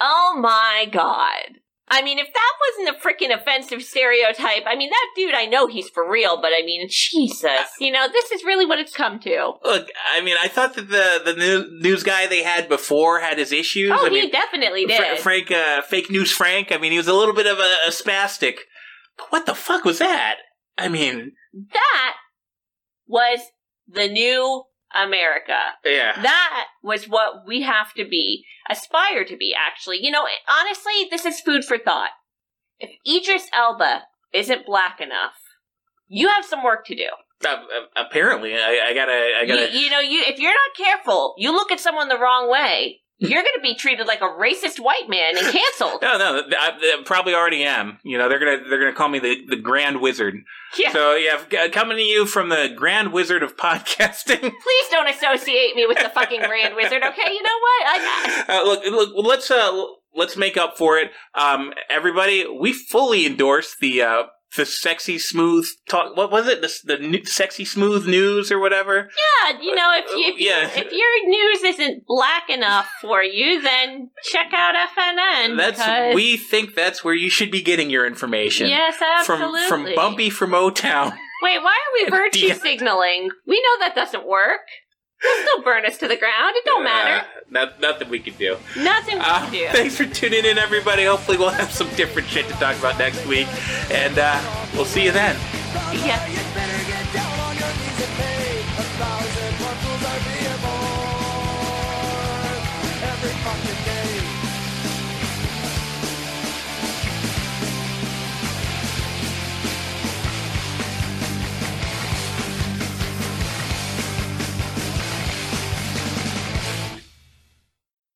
Oh my god. I mean, if that wasn't a freaking offensive stereotype, I mean, that dude, I know he's for real, but I mean, Jesus, you know, this is really what it's come to. Look, I mean, I thought that the the news guy they had before had his issues. Oh, I he mean, definitely Fra- did. Frank, uh, fake news Frank. I mean, he was a little bit of a, a spastic. But what the fuck was that? I mean, that was the new America. yeah. That was what we have to be, aspire to be, actually. You know, honestly, this is food for thought. If Idris Elba isn't black enough, you have some work to do. Uh, apparently, I, I gotta, I gotta. You, you know, you if you're not careful, you look at someone the wrong way, you're going to be treated like a racist white man and canceled. No, no, I, I probably already am. You know, they're gonna they're gonna call me the, the Grand Wizard. Yeah. So yeah, coming to you from the Grand Wizard of podcasting. Please don't associate me with the fucking Grand Wizard, okay? You know what? I, Uh, look, look, let's uh, let's make up for it. Um, everybody, we fully endorse the uh, the sexy smooth talk. What was it? The, the sexy smooth news or whatever. yeah, you know, if you, if, Yeah. you, if your news isn't black enough for you, then check out FNN. That's we think that's where you should be getting your information. Yes, From absolutely. from Bumpy from O Town. Wait, why are we virtue signaling? We know that doesn't work. They'll still burn us to the ground. It don't matter. Uh, not, nothing we can do. Nothing we Uh, can do. thanks for tuning in, everybody. Hopefully, we'll have some different shit to talk about next week, and uh, we'll see you then. Yeah.